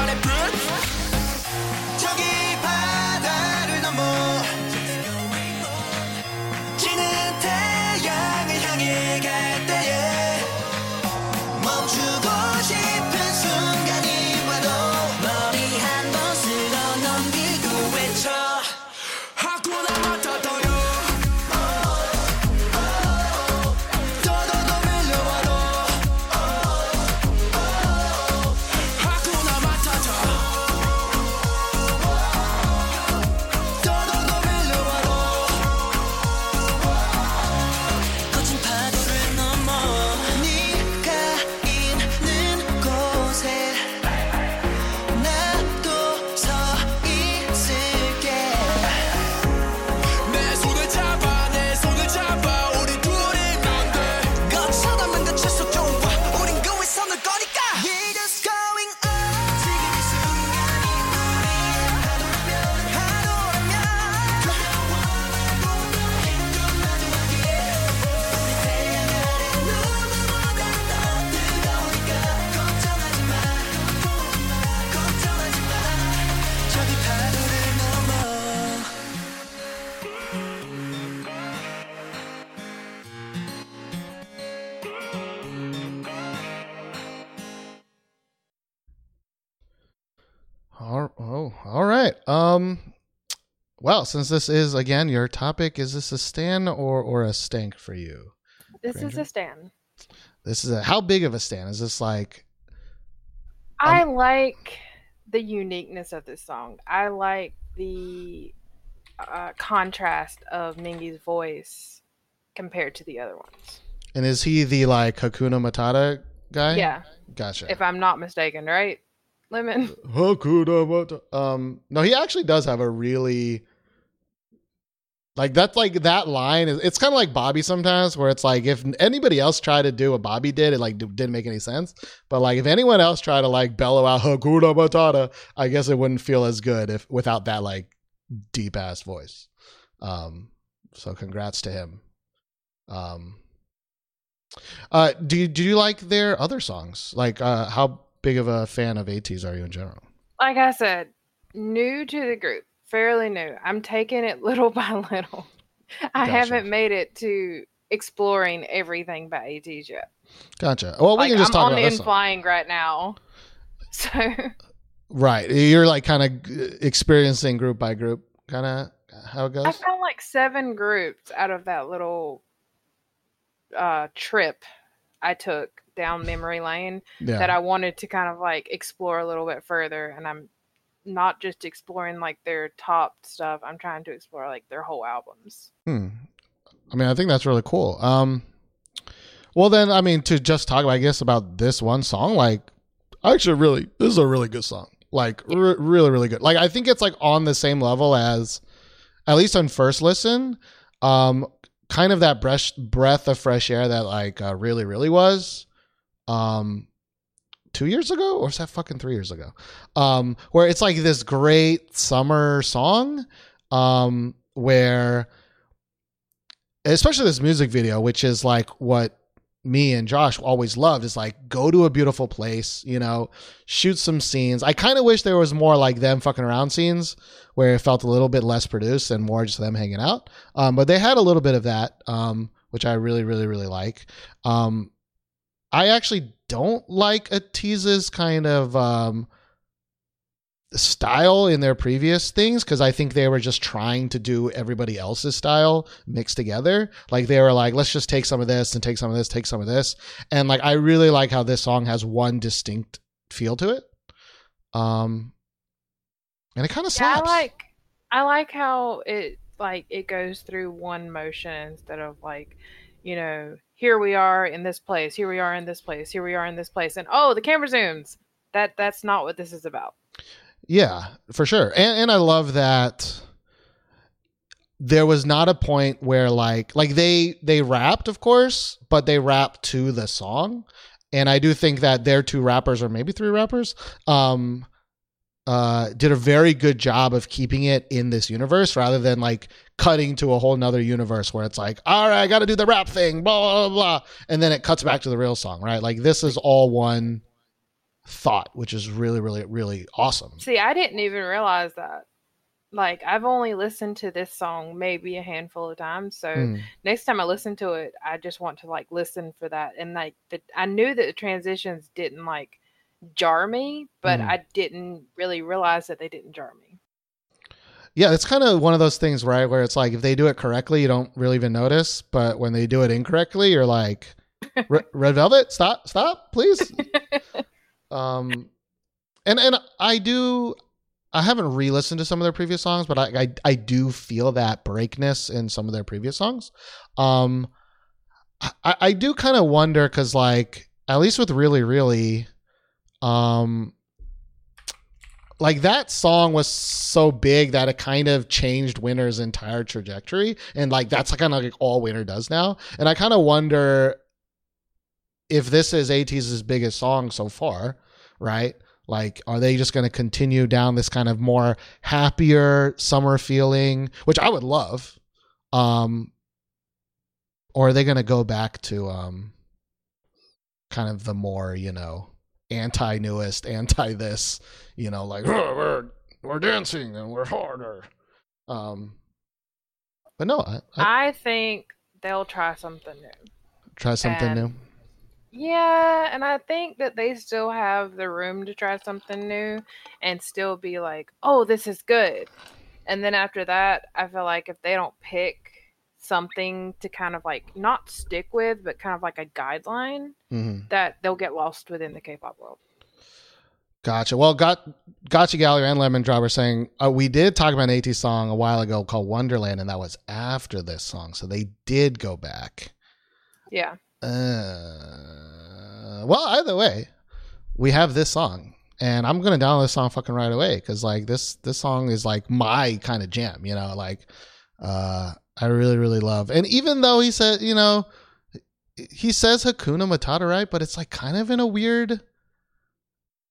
well, since this is again your topic, is this a stan or or a stank for you? This is a stand. This is a how big of a stan? Is this like I like the uniqueness of this song. I like the uh, contrast of Mingi's voice compared to the other ones. and is he the like Hakuna Matata guy? Yeah, Gotcha. if I'm not mistaken, right? Lemon. Hakuna Matata. Um, no, he actually does have a really like that's like that line is it's kind of like Bobby sometimes where it's like if anybody else tried to do what Bobby did it like d- didn't make any sense. But like if anyone else tried to like bellow out Hakuna Matata I guess it wouldn't feel as good if without that like deep ass voice. Um so congrats to him. Um uh do you do you like their other songs? Like uh how big of a fan of ATEEZ are you in general? Like I said, new to the group, fairly new. I'm taking it little by little. I Gotcha. haven't made it to exploring everything by ATEEZ yet. Gotcha. Well, we like can just I'm talk on about N Flying right now. So Right. You're like kind of experiencing group by group, kind of how it goes. I found like seven groups out of that little uh trip I took down memory lane Yeah. that I wanted to kind of like explore a little bit further and I'm not just exploring like their top stuff. I'm trying to explore like their whole albums. Hmm. I mean, I think that's really cool. Um, well, then, I mean, to just talk, I guess, about this one song, like, actually, really, this is a really good song. Like, re- really, really good. Like, I think it's like on the same level as, at least on first listen, um, kind of that breath breath of fresh air that like uh, really, really was, um, two years ago, or was that fucking three years ago? Um, where it's like this great summer song, um, where especially this music video, which is like what me and Josh always loved, is like go to a beautiful place, you know, shoot some scenes. I kind of wish there was more like them fucking around scenes where it felt a little bit less produced and more just them hanging out. Um, but they had a little bit of that, um, which I really, really, really like. Um, I actually don't like ATEEZ's kind of um, style in their previous things because I think they were just trying to do everybody else's style mixed together. Like they were like, let's just take some of this and take some of this, take some of this. And like I really like how this song has one distinct feel to it. Um and it kind of Yeah. I like I like how it like it goes through one motion instead of like, you know, here we are in this place, here we are in this place, here we are in this place, and oh, the camera zooms. That that's not what this is about. Yeah, for sure. And and I love that there was not a point where like like they they rapped of course, but they rapped to the song. And I do think that their two rappers or maybe three rappers um uh did a very good job of keeping it in this universe rather than like cutting to a whole nother universe where it's like, all right, I gotta do the rap thing, blah blah blah. And then it cuts back to the real song, right? Like this is all one thought, which is really, really, really awesome. See, I didn't even realize that. Like I've only listened to this song maybe a handful of times, so Mm. next time I listen to it, I just want to like listen for that. And like the, I knew that the transitions didn't like jar me, but Mhm. I didn't really realize that they didn't jar me. Yeah, it's kind of one of those things, right? Where it's like if they do it correctly, you don't really even notice, but when they do it incorrectly, you're like, "Red Velvet, stop, stop, please." um, and and I do, I haven't re-listened to some of their previous songs, but I I, I do feel that breakness in some of their previous songs. Um, I I do kind of wonder because like at least with really really, um like that song was so big that it kind of changed Winner's entire trajectory, and like that's kind of like all Winner does now. And I kind of wonder if this is ATEEZ's biggest song so far, right? Like, are they just going to continue down this kind of more happier summer feeling, which I would love, um, or are they going to go back to um, kind of the more you know anti newest, anti this, you know, like "Oh, we're we're dancing and we're harder. Um, but no, I, I I think they'll try something new. try something and- new. Yeah, and I think that they still have the room to try something new and still be like, "Oh, this is good." And then after that, I feel like if they don't pick something to kind of like not stick with, but kind of like a guideline, hmm that they'll get lost within the K-pop world. Gotcha. Well, got Gotcha Gallery and Lemon Drop are saying uh, we did talk about an ATEEZ song a while ago called Wonderland, and that was after this song, so they did go back. Yeah. Uh, well, either way, we have this song, and I'm gonna download this song fucking right away because like this this song is like my kind of jam, you know. Like, uh, I really really love, and even though he said, you know, he says Hakuna Matata right, but it's like kind of in a weird,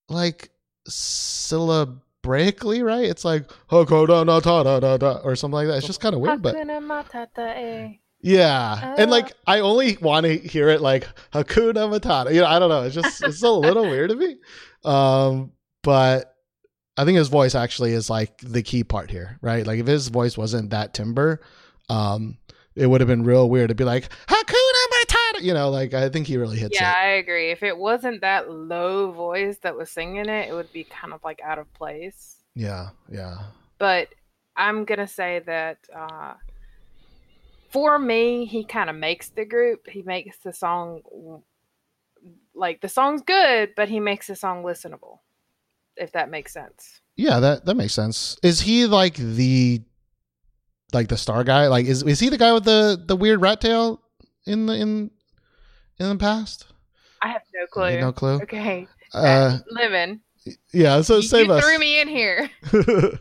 like syllabically, right. It's like Hakuna Matata da, da, or something like that. It's just kind of weird, but eh. yeah, and Uh. like I only want to hear it like Hakuna Matata. You know, I don't know. It's just it's a little weird to me. Um, but I think his voice actually is like the key part here, right? Like if his voice wasn't that timber, um, it would have been real weird to be like Hakuna Matata. You know, like I think he really hits Yeah, it. Yeah, I agree. If it wasn't that low voice that was singing it, it would be kind of like out of place. Yeah, yeah, But I'm gonna say that uh, for me, he kind of makes the group. He makes the song like the song's good, but he makes the song listenable. If that makes sense. yeah. That that makes sense. Is he like the like the star guy? Like is is he the guy with the the weird rat tail in the in in the past? I have no clue. No clue. Okay, Uh, Lemon, yeah. So you, save you us. threw me in here.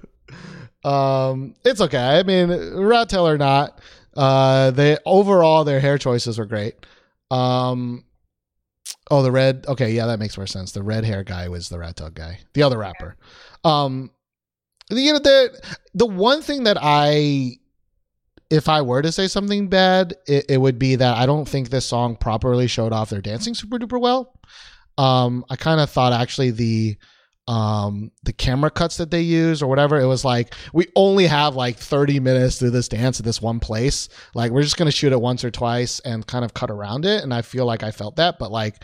um, it's okay. I mean, rat tail or not, uh, they overall their hair choices were great. Um, oh, the red. Okay, yeah, that makes more sense. The red hair guy was the rat tail guy, the other rapper. Um, you know, the the one thing that I, if I were to say something bad, it, it would be that I don't think this song properly showed off their dancing super duper well. Um, I kind of thought actually the um the camera cuts that they use or whatever it was like we only have like 30 minutes to this dance at this one place. Like we're just gonna shoot it once or twice and kind of cut around it. And i feel like i felt that but like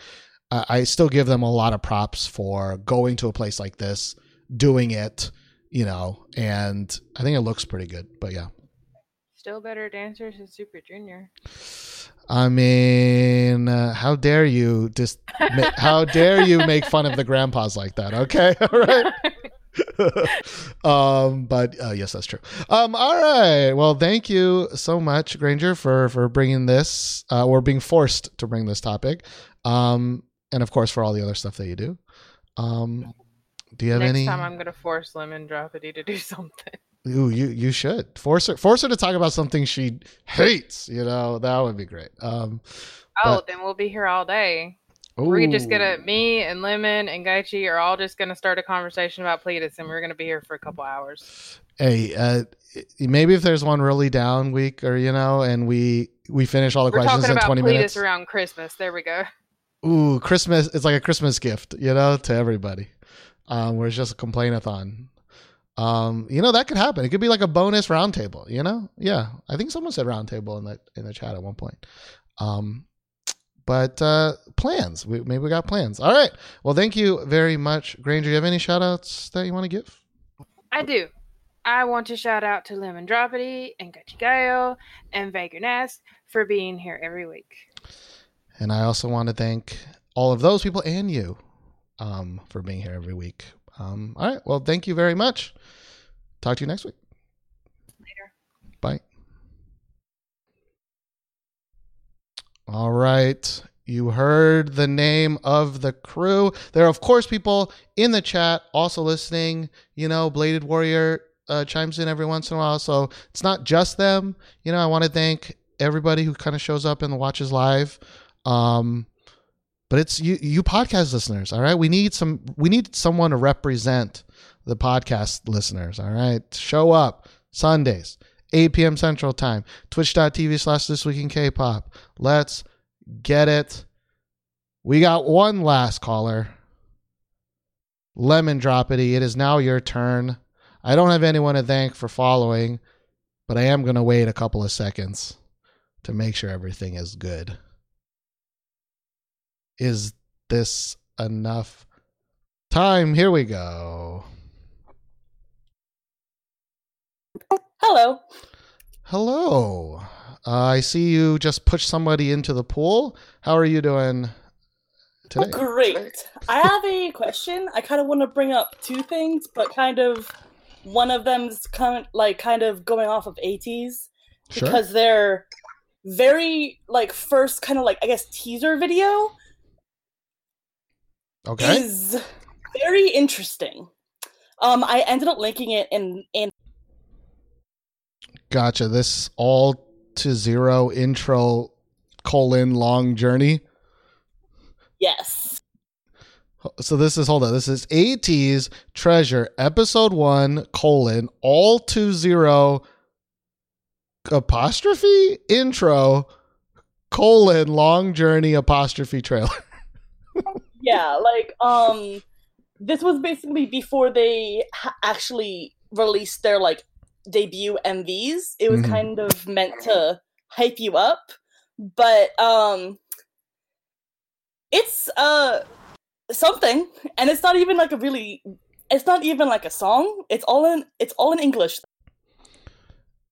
i I still give them a lot of props for going to a place like this doing it you know and i think it looks pretty good but yeah Still better dancers than Super Junior. i mean uh, how dare you just ma- how dare you make fun of the grandpas like that okay? All right um but uh, yes that's true. Um all right well thank you so much granger for for bringing this uh or being forced to bring this topic. Um and of course for all the other stuff that you do. Um do you have Next any time, I'm gonna force Lemon Droppity to do something. Ooh, you you should force her force her to talk about something she hates you know that would be great um Oh, But- then we'll be here all day. We're just gonna me and Lemon and Gaichi are all just gonna start a conversation about Cletus, and we're gonna be here for a couple hours. hey uh maybe if there's one really down week or you know and we we finish all the We're questions talking in about 20 Cletus minutes around Christmas. There we go. ooh christmas it's like a christmas gift you know to everybody um where it's just a complainathon um you know that could happen. It could be like a bonus roundtable you know? Yeah. I think someone said roundtable in the in the chat at one point. Um but uh plans. We, maybe we got plans. All right. Well thank you very much. Granger you have any shout outs that you want to give? I do. I want to shout out to Lemon Droppity and Gaichi Gaio and Vagrantesque for being here every week. And I also want to thank all of those people and you um, for being here every week. Um, all right. Well, thank you very much. Talk to you next week. Later. Bye. All right. You heard the name of the crew. There are, of course, people in the chat also listening. You know, Bladed Warrior uh, chimes in every once in a while. So it's not just them. You know, I want to thank everybody who kind of shows up and watches live. Um, but it's you, you podcast listeners. All right. We need some, we need someone to represent the podcast listeners. All right. Show up Sundays, 8 p.m. Central Time, twitch.tv slash this week in K pop. Let's get it. We got one last caller. Lemon Droppity. It is now your turn. I don't have anyone to thank for following, but I am going to wait a couple of seconds to make sure everything is good. Is this enough time? Here we go. Hello. Hello. Uh, I see you just pushed somebody into the pool. How are you doing today? Great. I have a question. I kind of want to bring up two things, but kind of one of them's kind of, like kind of going off of ATEEZ Sure. because they're very like first kind of like I guess teaser video Okay. is very interesting. Um, I ended up linking it in in Gotcha. This all to zero intro colon long journey. yes. So this is hold on. This is ATEEZ's treasure episode one colon all to zero apostrophe intro colon long journey apostrophe trailer. Yeah like um this was basically before they ha- actually released their like debut mvs it was Mhm. kind of meant to hype you up but um it's uh something and it's not even like a really it's not even like a song it's all in it's all in english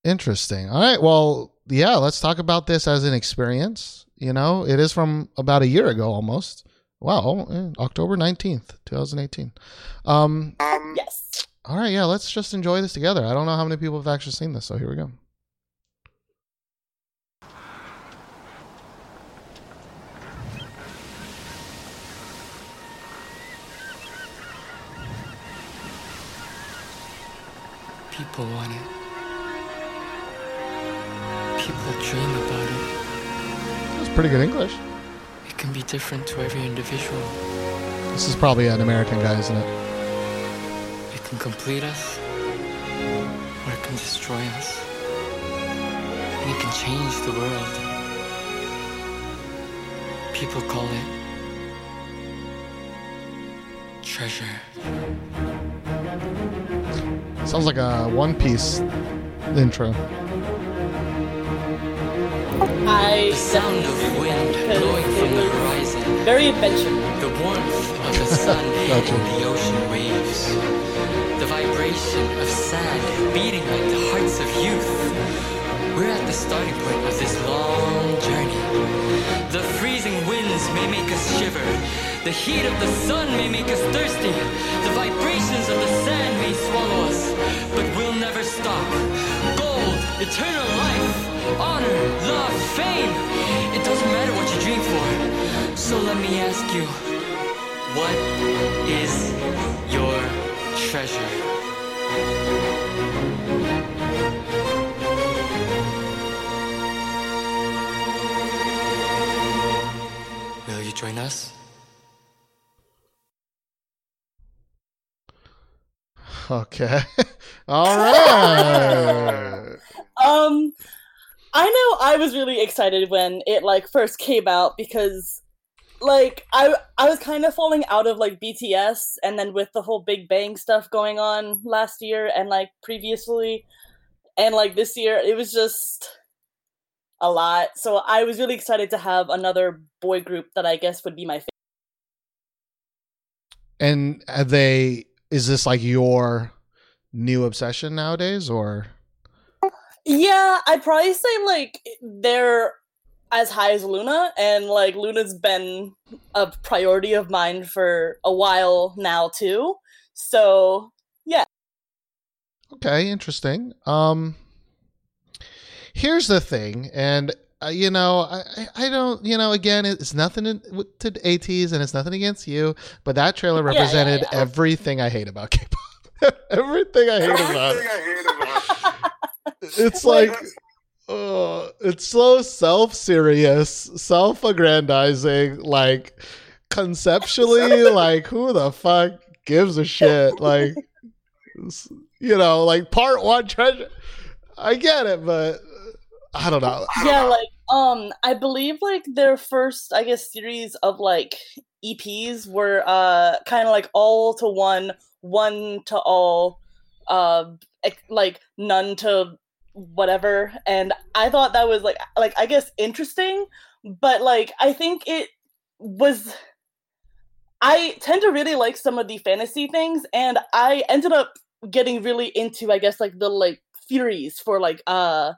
Interesting. All right. Well, yeah, let's talk about this as an experience. You know, it is from about a year ago almost. Wow, October 19th, 2018. Um yes all right, yeah, let's just enjoy this together. I don't know how many people have actually seen this, so here we go. People want it. People dream about it. That's pretty good English. It can be different to every individual. This is probably an American guy, isn't it? It can complete us, or it can destroy us. And it can change the world. People call it treasure. Sounds like a One Piece intro. I The sound of wind blowing from the horizon. very adventure The warmth of the sun Gotcha. and the ocean waves. The vibration of sand beating like the hearts of youth. We're at the starting point of this long journey. The freezing winds may make us shiver. The heat of the sun may make us thirsty. The vibrations of the sand may swallow us. But we'll never stop. Gold, eternal life, honor, love, fame. It doesn't matter what you dream for. So let me ask you, what is your treasure? Will you join us? Okay. All right. Um, I know I was really excited when it like first came out because, like, I I was kind of falling out of like BTS, and then with the whole Big Bang stuff going on last year and like previously, and like this year, it was just a lot. So I was really excited to have another boy group that I guess would be my favorite. And have they is this like your new obsession nowadays or Yeah, I'd probably say like they're as high as LOONA, and like LOONA's been a priority of mine for a while now too. So yeah. Okay, interesting. Um here's the thing and uh, you know, I, I- I don't, you know, again, it's nothing in, to ATEEZ and it's nothing against you, but that trailer Yeah, yeah, represented yeah. everything I hate about K-pop. everything I hate about it. It's Like- uh, it's so self-serious, self-aggrandizing, like conceptually, like who the fuck gives a shit? Like, you know, like part one treasure. I get it, but I don't know. yeah, like um, I believe like their first, I guess, series of like EPs were uh kind of like all to one, one to all, uh, like none to whatever, and I thought that was like like I guess interesting, but like I think it was I tend to really like some of the fantasy things, and I ended up getting really into, I guess, like the like theories for like uh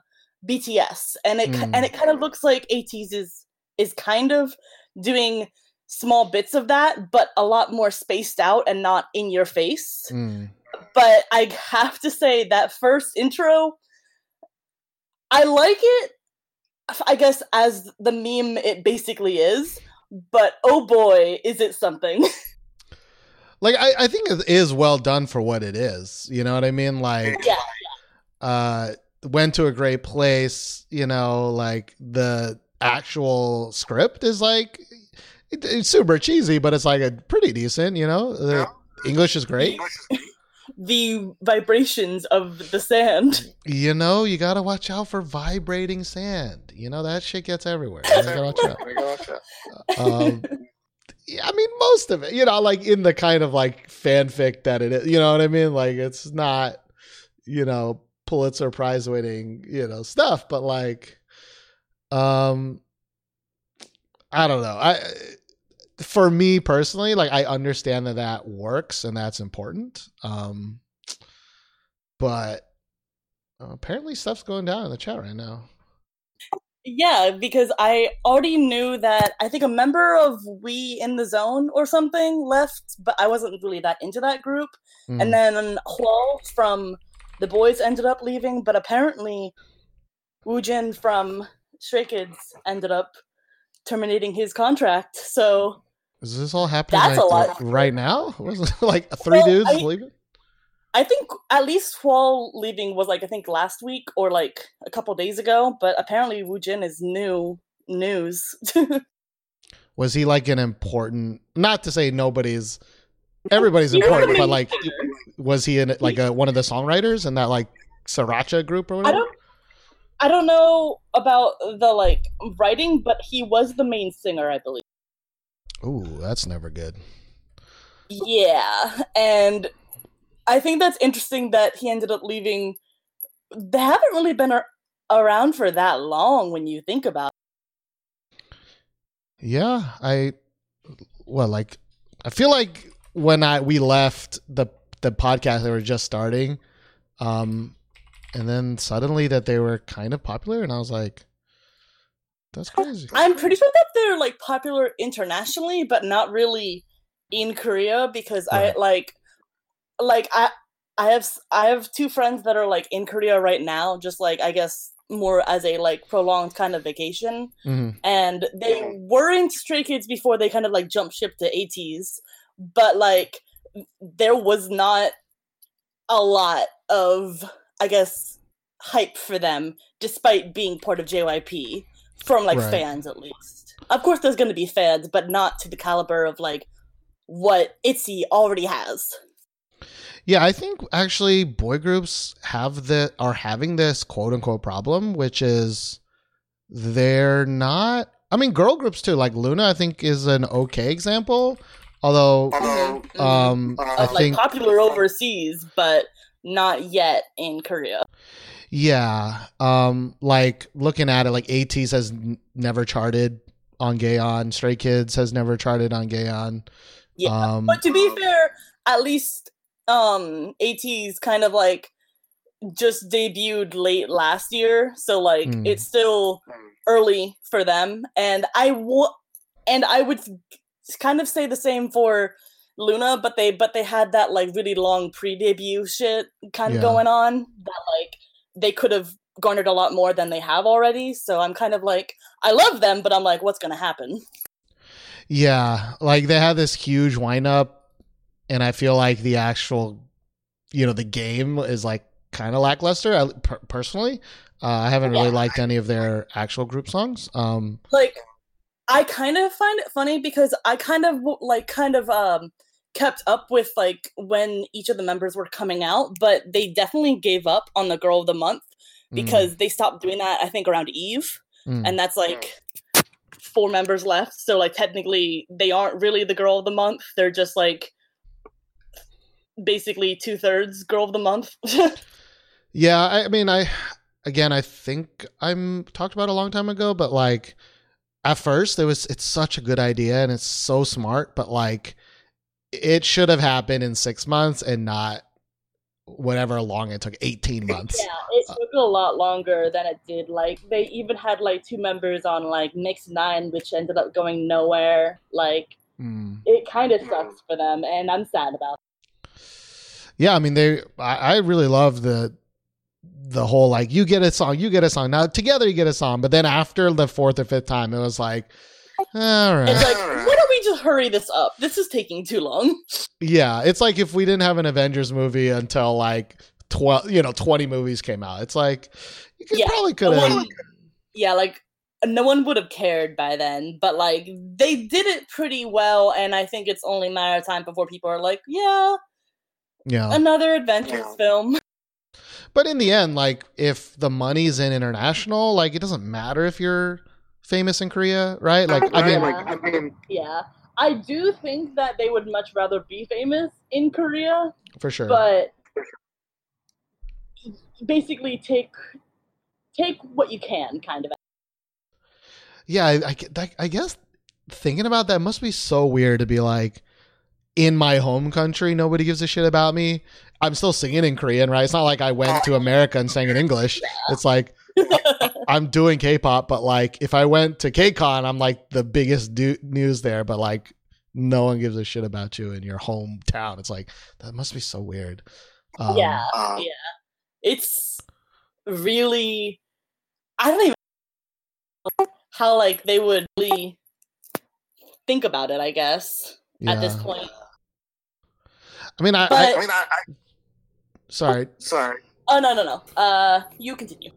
BTS, and it Mm. and it kind of looks like ATEEZ is is kind of doing small bits of that, but a lot more spaced out and not in your face. Mm. But I have to say that first intro, I like it. I guess as the meme it basically is, but oh boy, is it something! Like I, I think it is well done for what it is. You know what I mean? Like yeah, uh went to a great place, you know, like the actual script is like it's super cheesy, but it's like a pretty decent, you know. The English is great. The vibrations of the sand. You know, you gotta watch out for vibrating sand. You know that shit gets everywhere. You gotta watch out. Um, yeah, I mean, most of it, you know, like in the kind of like fanfic that it is, you know what I mean? Like it's not, you know, Pulitzer Prize winning, you know, stuff, but like, um, I don't know. I, for me personally, like I understand that that works and that's important. Um, but apparently stuff's going down in the chat right now. Yeah, because I already knew that I think a member of We in the Zone or something left, but I wasn't really that into that group. Mm. And then Hwall from The Boyz ended up leaving, but apparently Woojin from Stray Kids ended up terminating his contract. So Is this all happening That's like, a lot. right now? Was it like three Well, dudes I- leaving? I think at least Hwall leaving was like I think last week or like a couple days ago, but apparently Woojin is new news. Was he like an important? Not to say nobody's, everybody's important, but like, was he in like a, one of the songwriters in that like Sriracha group or I whatever? don't I don't know about the like writing, but he was the main singer, I believe. Ooh, that's never good. Yeah, and I think that's interesting that he ended up leaving. They haven't really been ar- around for that long when you think about. Yeah, I well, like I feel like when I we left the the podcast, they were just starting, um, and then suddenly that they were kind of popular, and I was like, that's crazy. I'm pretty sure that they're like popular internationally, but not really in Korea because. I like like I I have I have two friends that are like in Korea right now, just like I guess more as a like prolonged kind of vacation. Mhm. and they were in Stray Kids before they kind of like jump ship to ATEEZ, but like there was not a lot of I guess hype for them, despite being part of JYP from like Right. fans at least. Of course, there's going to be fans, but not to the caliber of like what ITZY already has. Yeah, I think actually boy groups have the are having this quote unquote problem, which is they're not. I mean, girl groups too. Like LOONA, I think is an okay example. Although, um, I like think popular overseas, but not yet in Korea. Yeah, um, like looking at it, like ATEEZ has n- never charted on Gaon. Stray Kids has never charted on Gaon. Yeah, Um, but to be fair, at least um ATEEZ's kind of like just debuted late last year, so like Mm. it's still early for them. And I will, and I would kind of say the same for LOONA, but they but they had that like really long pre-debut shit kind of Yeah. going on that like they could have garnered a lot more than they have already. So I'm kind of like I love them, but I'm like, what's gonna happen? Yeah, like they had this huge wind up, and I feel like the actual, you know, the game is like kind of lackluster. I, per- personally, uh, I haven't really Yeah. liked any of their actual group songs. Um, like i kind of find it funny because i kind of like kind of um kept up with like when each of the members were coming out but they definitely gave up on the girl of the month because they stopped doing that i think around Yves. Mm, and that's like four members left. So like technically they aren't really the girl of the month. They're just like basically two-thirds girl of the month. Yeah, I, I mean, I again, I think I'm talked about a long time ago, but like, at first it was it's such a good idea and it's so smart, but like it should have happened in six months and not whatever long it took 18 months. Yeah, it took a lot longer than it did. Like they even had like two members on like MIXNINE, which ended up going nowhere. Like Mm. it kind of sucks for them, and I'm sad about. Yeah, I mean they I, I really love the the whole like you get a song, you get a song. Now together you get a song, but then after the fourth or fifth time it was like all right. It's like, don't we just hurry this up? This is taking too long. Yeah, it's like if we didn't have an Avengers movie until like twelve, you know, twenty movies came out. It's like you could Yeah, probably could have. one- yeah, like no one would have cared by then, but like they did it pretty well, and I think it's only a matter of time before people are like, yeah, Yeah, another adventures film. but in the end, like if the money's in international, like it doesn't matter if you're famous in Korea, right? Like I mean, Right, yeah, I do think that they would much rather be famous in Korea, for sure. but basically take take what you can, kind of. yeah, I, I, I guess thinking about that must be so weird to be like, in my home country, nobody gives a shit about me. I'm still singing in Korean, right? It's not like I went to America and sang in English. It's like I'm doing K-pop, but like if I went to KCON, I'm like the biggest du- news there, but like no one gives a shit about you in your hometown. It's like that must be so weird. Um, yeah, yeah. It's really I don't even know how like they would really think about it, I guess, at this point. I mean, I, But I, sorry. Sorry. oh no no no. Uh you continue.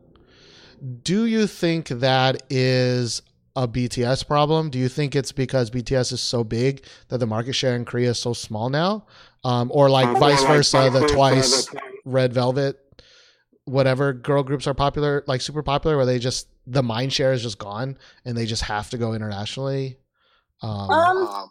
Do you think that is a BTS problem? Do you think it's because BTS is so big that the market share in Korea is so small now? Um, or like Um, vice like versa, vice the twice the Twice- red velvet whatever girl groups are popular like super popular where they just the mind share is just gone and they just have to go internationally um, Um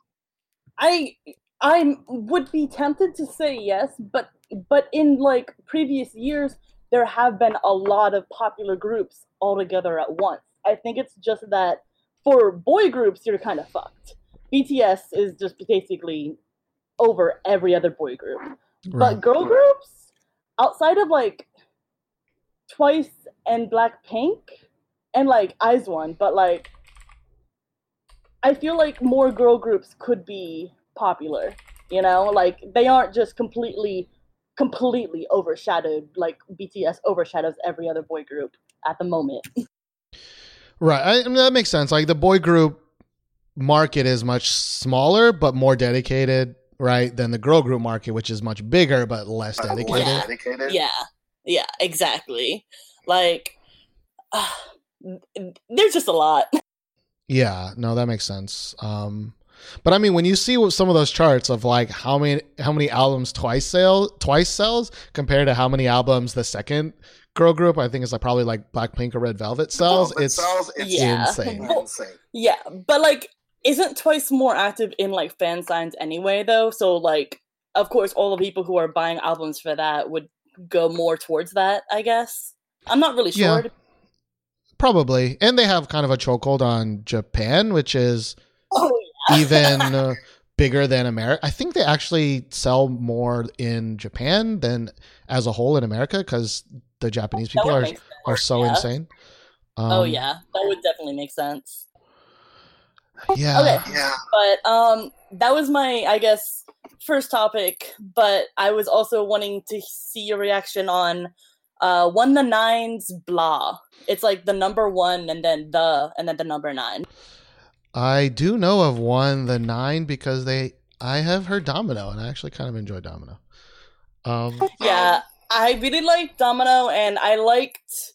I I would be tempted to say yes, but but in like previous years there have been a lot of popular groups all together at once. I think it's just that for boy groups you're kind of fucked. BTS is just basically over every other boy group. Right. But girl groups outside of like Twice and Blackpink and like IZ*ONE, but like I feel like more girl groups could be popular. You know, like they aren't just completely, completely overshadowed. Like BTS overshadows every other boy group at the moment. right I, I mean that makes sense like the boy group market is much smaller but more dedicated right than the girl group market which is much bigger but less dedicated Yeah. Dedicated. Yeah, yeah, exactly. Like, uh, there's just a lot. Yeah, no, that makes sense. Um, but I mean, when you see what some of those charts of like how many how many albums twice sell twice sells compared to how many albums the second girl group, I think it's like probably like Blackpink or Red Velvet sells. Velvet It's sells, it's Yeah. insane. Well. Yeah, but like, isn't Twice more active in like fan signs anyway, though? So like, of course, all the people who are buying albums for that would go more towards that. I guess. I'm not really Yeah. sure. Probably, and they have kind of a chokehold on Japan, which is Oh yeah. Even uh, bigger than America. I think they actually sell more in Japan than as a whole in America because the Japanese That people are are so yeah. insane. oh Um, yeah, that would definitely make sense. yeah. Okay. Yeah. But um that was my I guess first topic, but I was also wanting to see your reaction on uh one the nines blah. It's like the number one and then the and then the number nine. I do know of one, the nine, because they I have heard Domino, and I actually kind of enjoy Domino. Um, Yeah, I really liked Domino and I liked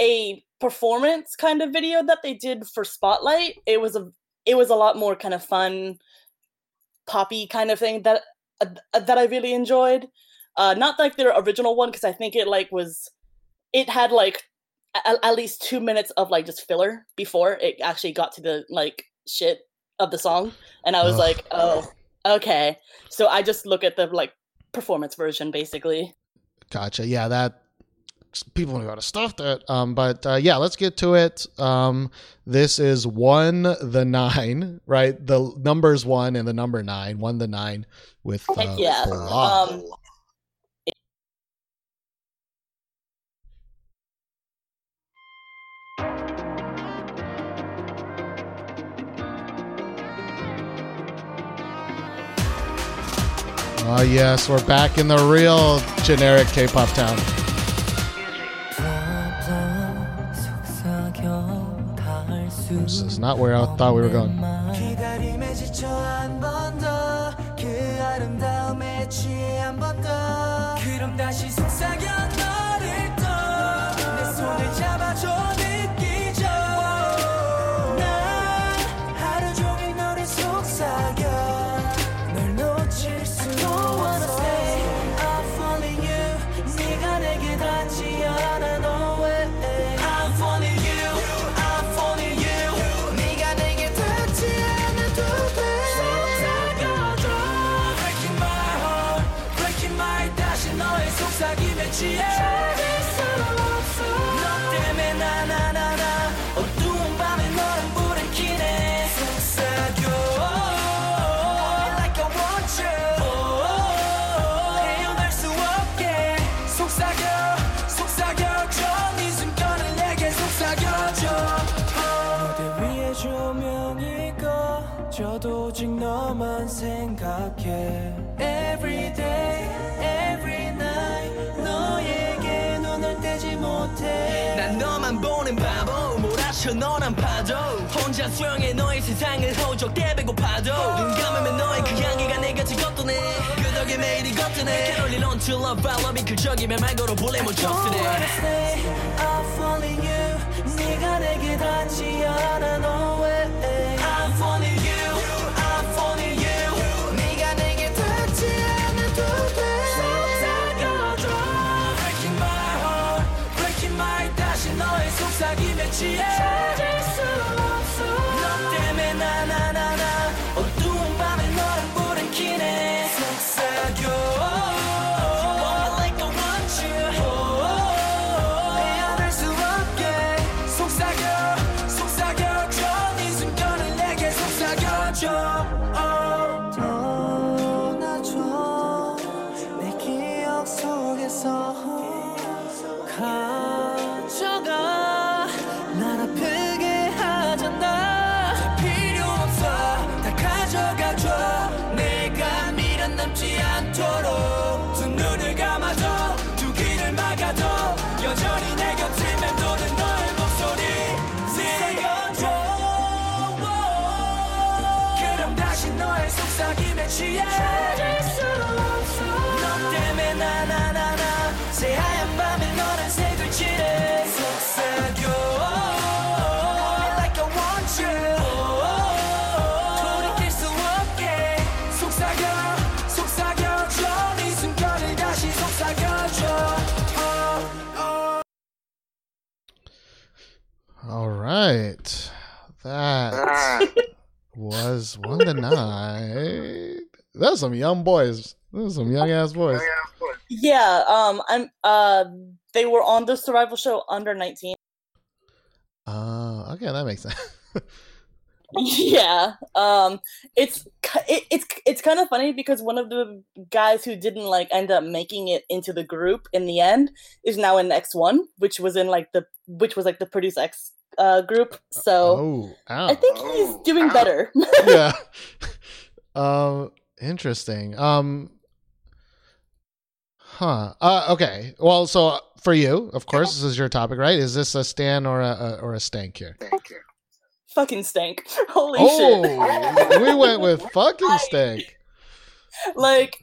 a performance kind of video that they did for Spotlight. It was a it was a lot more kind of fun poppy kind of thing that uh, that I really enjoyed. Uh not like their original one because I think it like was it had like a- at least 2 minutes of like just filler before it actually got to the like shit of the song and I was like, "Oh, okay." So I just look at the like performance version basically. gotcha. Yeah, that people know how to stuff that. Um, but uh, yeah, let's get to it. Um, this is one the nine, right? The numbers one and the number nine, one the nine with uh, yeah. blah. Um, Oh yes, we're back in the real generic K-pop town. This is not where I thought we were going. 취해 찾을 수 없어 너 때문에 나나나나 어두운 밤에 너란 불을 켜네 속삭여 Like I want you 헤어날 수 없게 속삭여 속삭여줘 네 숨결을 내게 속삭여줘 무대 위에 조명이 꺼져도 오직 너만 생각해 너란 파도. 혼자 수영해 너의 세상을 호적대 배고파도. 눈 감으면 너의 그 향기가 내 곁을 걷도네. 그 덕에 매일이 걷도네. 캐롤린 until love 발럼이 그적이면 말 걸어 볼래 못 줬으네. I'm falling you. 네가 내게 닿지 않아 no way. I'm falling you 너의 속삭임에 취해 was one to nine. That's some young boys. Those some young ass boys. yeah, um, I'm. Uh, they were on the survival show under 19. Uh, okay, that makes sense. yeah um it's it, it's it's kind of funny because one of the guys who didn't like end up making it into the group in the end is now in x1 which was in like the which was like the produce x uh group so oh, i think he's doing better yeah. Um, interesting. Um, huh. Uh, okay. Well, so for you, of course, this is your topic, right? Is this a stan or a, a or a stank here? Thank you. Fucking stank holy Oh, shit we went with fucking stank. like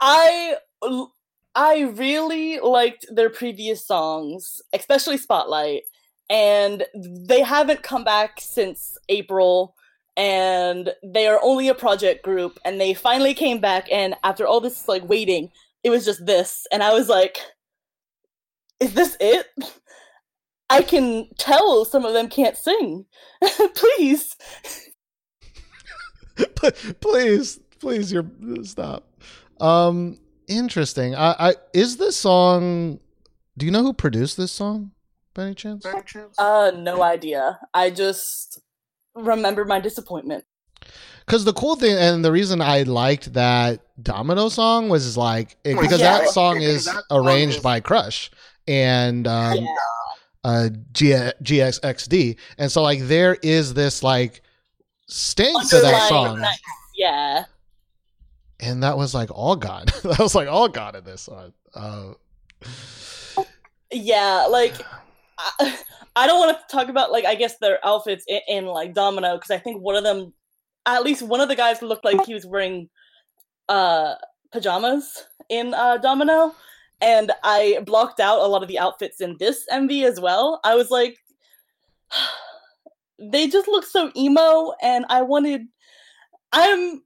i i really liked their previous songs especially spotlight and they haven't come back since april and they are only a project group and they finally came back and after all this like waiting it was just this and i was like is this it i can tell some of them can't sing please please, please, you're stop. Um, interesting. I, I is this song Do you know who produced this song, by any chance? Uh, no idea. I just remember my disappointment. Because the cool thing and the reason I liked that Domino song was like it, because Yeah. that song is arranged by Crush and um, Yeah. uh, G- GXXD, and so like there is this like stink to that song, nice. Yeah. and that was like all gone. that was like all gone in this song. Uh, Yeah, like I, I don't want to talk about like I guess their outfits in, in like Domino because I think one of them, at least one of the guys looked like he was wearing uh pajamas in uh Domino, and I blocked out a lot of the outfits in this MV as well. I was like, they just look so emo, and I wanted, I'm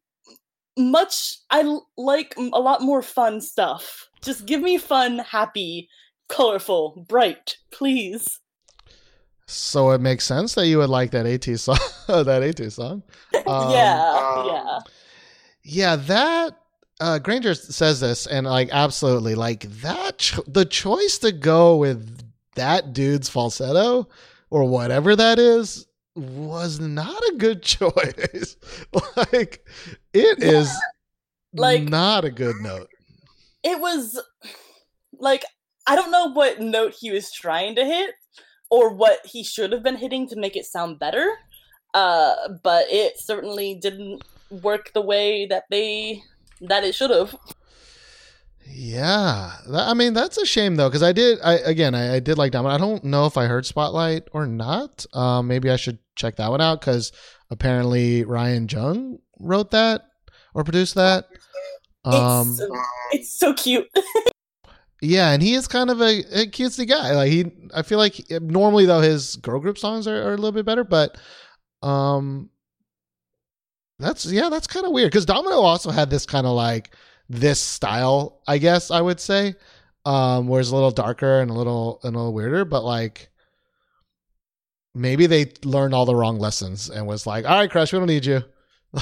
much I like a lot more fun stuff. Just give me fun, happy colorful, bright, please. so it makes sense that you would like that AT song. that AT song. Um, yeah, yeah. Yeah, that uh Granger says this and like absolutely like that cho- the choice to go with that dude's falsetto or whatever that is was not a good choice. like it is like- not a good note. It was like I don't know what note he was trying to hit or what he should have been hitting to make it sound better. Uh, but it certainly didn't work the way that they that it should have. Yeah, I mean that's a shame though because I did. I again, I, I did like Diamond. I don't know if I heard Spotlight or not. Um, maybe I should check that one out because apparently Ryan Jhun wrote that or produced that. Um, it's, it's so cute. yeah, and he is kind of a, a cutesy guy. Like he, I feel like normally though his girl group songs are, are a little bit better, but um, that's yeah, that's kind of weird because Domino also had this kind of like this style, I guess I would say, um, where it's a little darker and a little and a little weirder, but like maybe they learned all the wrong lessons and was like, all right, Crush, we don't need you.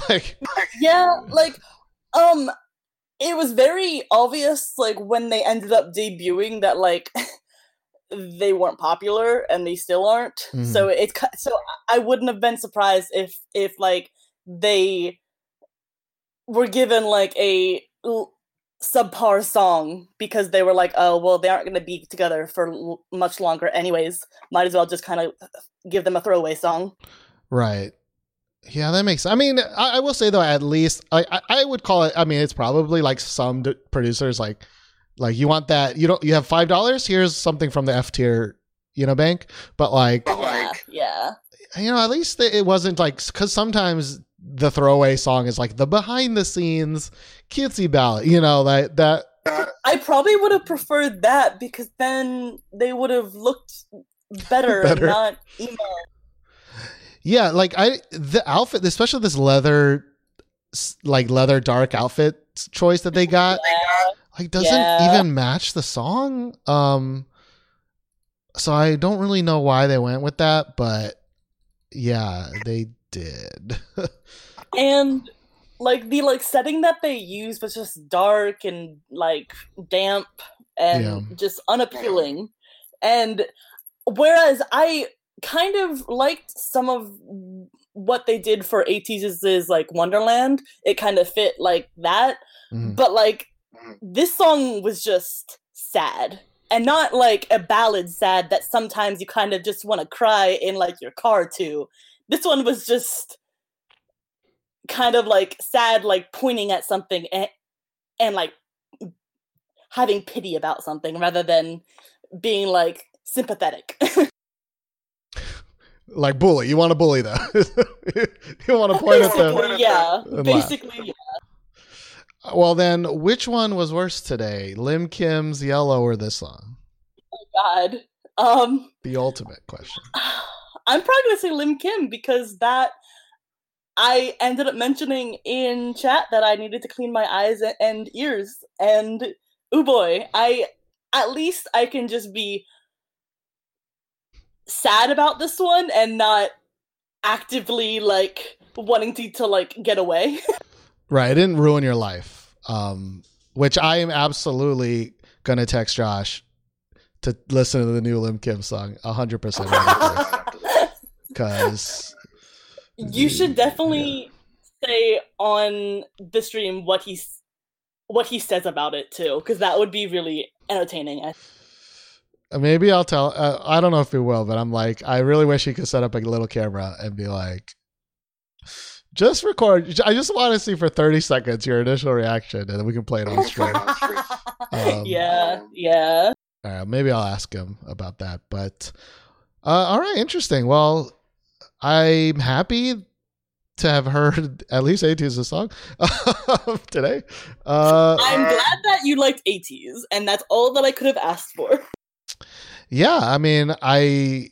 Like, yeah, like um it was very obvious like when they ended up debuting that like they weren't popular and they still aren't. So mm-hmm. it's so I wouldn't have been surprised if if like they were given like a l- subpar song because they were like, "Oh, well, they aren't going to be together for l- much longer anyways. Might as well just kind of uh, give them a throwaway song." Right. Yeah, that makes. I mean, I, I will say though, at least I, I I would call it. I mean, it's probably like some d- producers like like you want that. You don't. You have five dollars. Here's something from the F tier, you know, bank. But like, Yeah, yeah. you know, at least it wasn't like because sometimes the throwaway song is like the behind the scenes cutesy ballad. You know, that that I probably would have preferred that because then they would have looked better, Better. and not emo. Yeah, like I the outfit, especially this leather, like leather dark outfit choice that they got, like doesn't Yeah. even match the song. Um, so I don't really know why they went with that, but yeah, they did. and like the like setting that they used was just dark and like damp and Yeah. just unappealing and whereas i kind of liked some of what they did for ATEEZ's is like wonderland. It kind of fit like that. Mhm. but like this song was just sad. And not like a ballad sad that sometimes you kind of just want to cry in like your car too. this one was just kind of like sad like pointing at something and, and like having pity about something rather than being like sympathetic like bully, you want to bully them. you want to point at them. yeah and laugh. basically yeah. Well, then, which one was worse today, Lim Kim's "Yellow" or this song? god um The ultimate question. I'm probably gonna say Lim Kim because that I ended up mentioning in chat that I needed to clean my eyes and ears, and oh boy, I at least I can just be sad about this one and not actively like wanting to to like get away. Right. It didn't ruin your life. Um, which I am absolutely gonna text Josh to listen to the new Lim Kim song. hundred percent. Because You should definitely say on the stream what he's what he says about it too, because that would be really entertaining. I- maybe I'll tell. Uh, I don't know if he will, but I'm like, I really wish he could set up a little camera and be like, just record. I just want to see for 30 seconds your initial reaction, and then we can play it on stream. Um, yeah, yeah. All right, maybe I'll ask him about that. But uh, all right, interesting. Well, I'm happy to have heard at least AT's song today. Uh, I'm glad that you liked ATEEZ, and that's all that I could have asked for. Yeah, I mean, I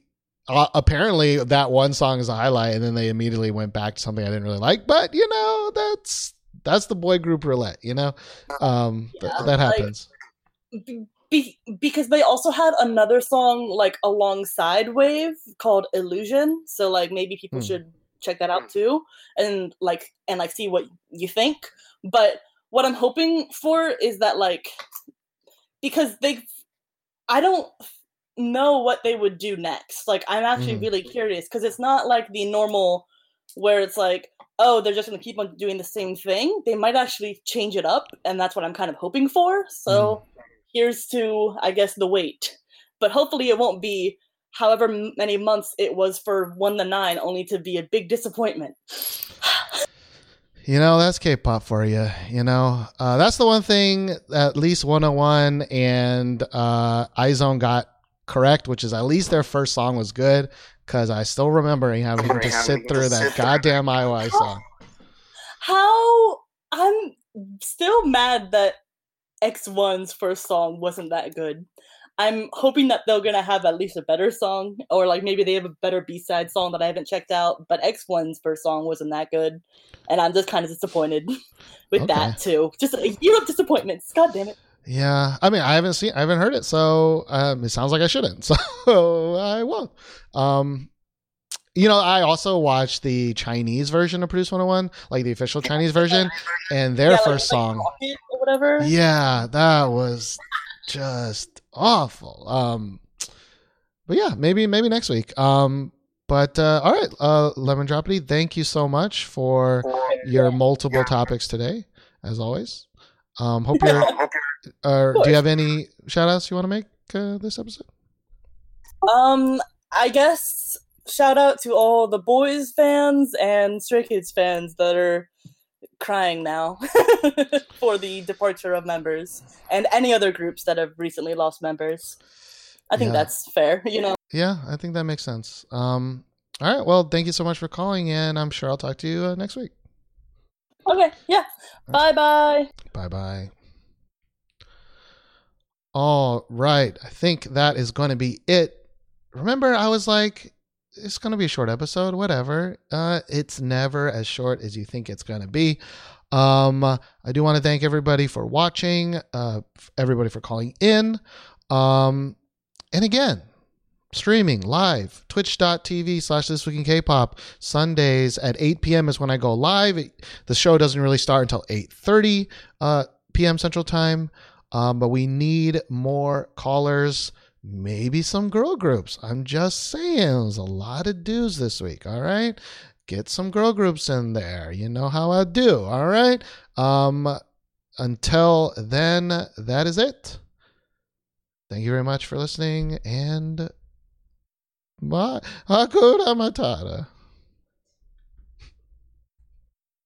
uh, apparently that one song is a highlight, and then they immediately went back to something I didn't really like. But you know, that's that's the boy group roulette. You know, um, th- Yeah, that like- happens. Be- because they also had another song like alongside Wave called Illusion, so like maybe people Hmm. should check that out too, and like and like see what you think. But what I'm hoping for is that like because they, I don't know what they would do next. Like I'm actually Mhm. really curious because it's not like the normal where it's like oh they're just going to keep on doing the same thing. They might actually change it up, and that's what I'm kind of hoping for. So here's to I guess the wait. But hopefully it won't be however many months it was for 1THE9, only to be a big disappointment. You know, that's K-pop for you. You know, uh, that's the one thing at least 101 and uh, IZ*ONE got correct, which is at least their first song was good. Because I still remember having to sit through that goddamn IOI song. How I'm still mad that X1's first song wasn't that good. I'm hoping that they're gonna have at least a better song, or like maybe they have a better B-side song that I haven't checked out. But X1's first song wasn't that good, and I'm just kind of disappointed with Okay. that too. Just a year of disappointments. God damn it. Yeah, I mean, I haven't seen, I haven't heard it, so um, it sounds like I shouldn't, so I won't. Um, you know, I also watched the Chinese version of Produce 101, like the official Chinese version, and their Yeah, like- first like song. Or whatever. Yeah, that was just awful. Um, but yeah, maybe maybe next week. Um, but uh, all right, uh, Lemon Droppity, thank you so much for your multiple topics today, as always. Um, hope you're. Uh, do you have any shout outs you want to make uh, this episode? Um, I guess shout out to all The Boyz fans and Stray Kids fans that are crying now for the departure of members and any other groups that have recently lost members. I think Yeah. that's fair, you know. Yeah, I think that makes sense. Um, all right, well, thank you so much for calling, and I'm sure I'll talk to you uh, next week. Okay, yeah. Bye bye. Bye bye. All right. I think that is going to be it. Remember, I was like, it's going to be a short episode, whatever. Uh, it's never as short as you think it's going to be. Um, I do want to thank everybody for watching, uh, everybody for calling in. Um, and again, streaming live twitch.tv slash this week in k-pop. Sundays at 8 p.m is when i go live. The show doesn't really start until 8.30 uh, p.m central time. Um, but we need more callers maybe some girl groups. I'm just saying there's a lot of dudes this week all right? Get some girl groups in there. You know how i do all right? Um until then that is it. Thank you very much for listening and Bye. Hakuna Matata.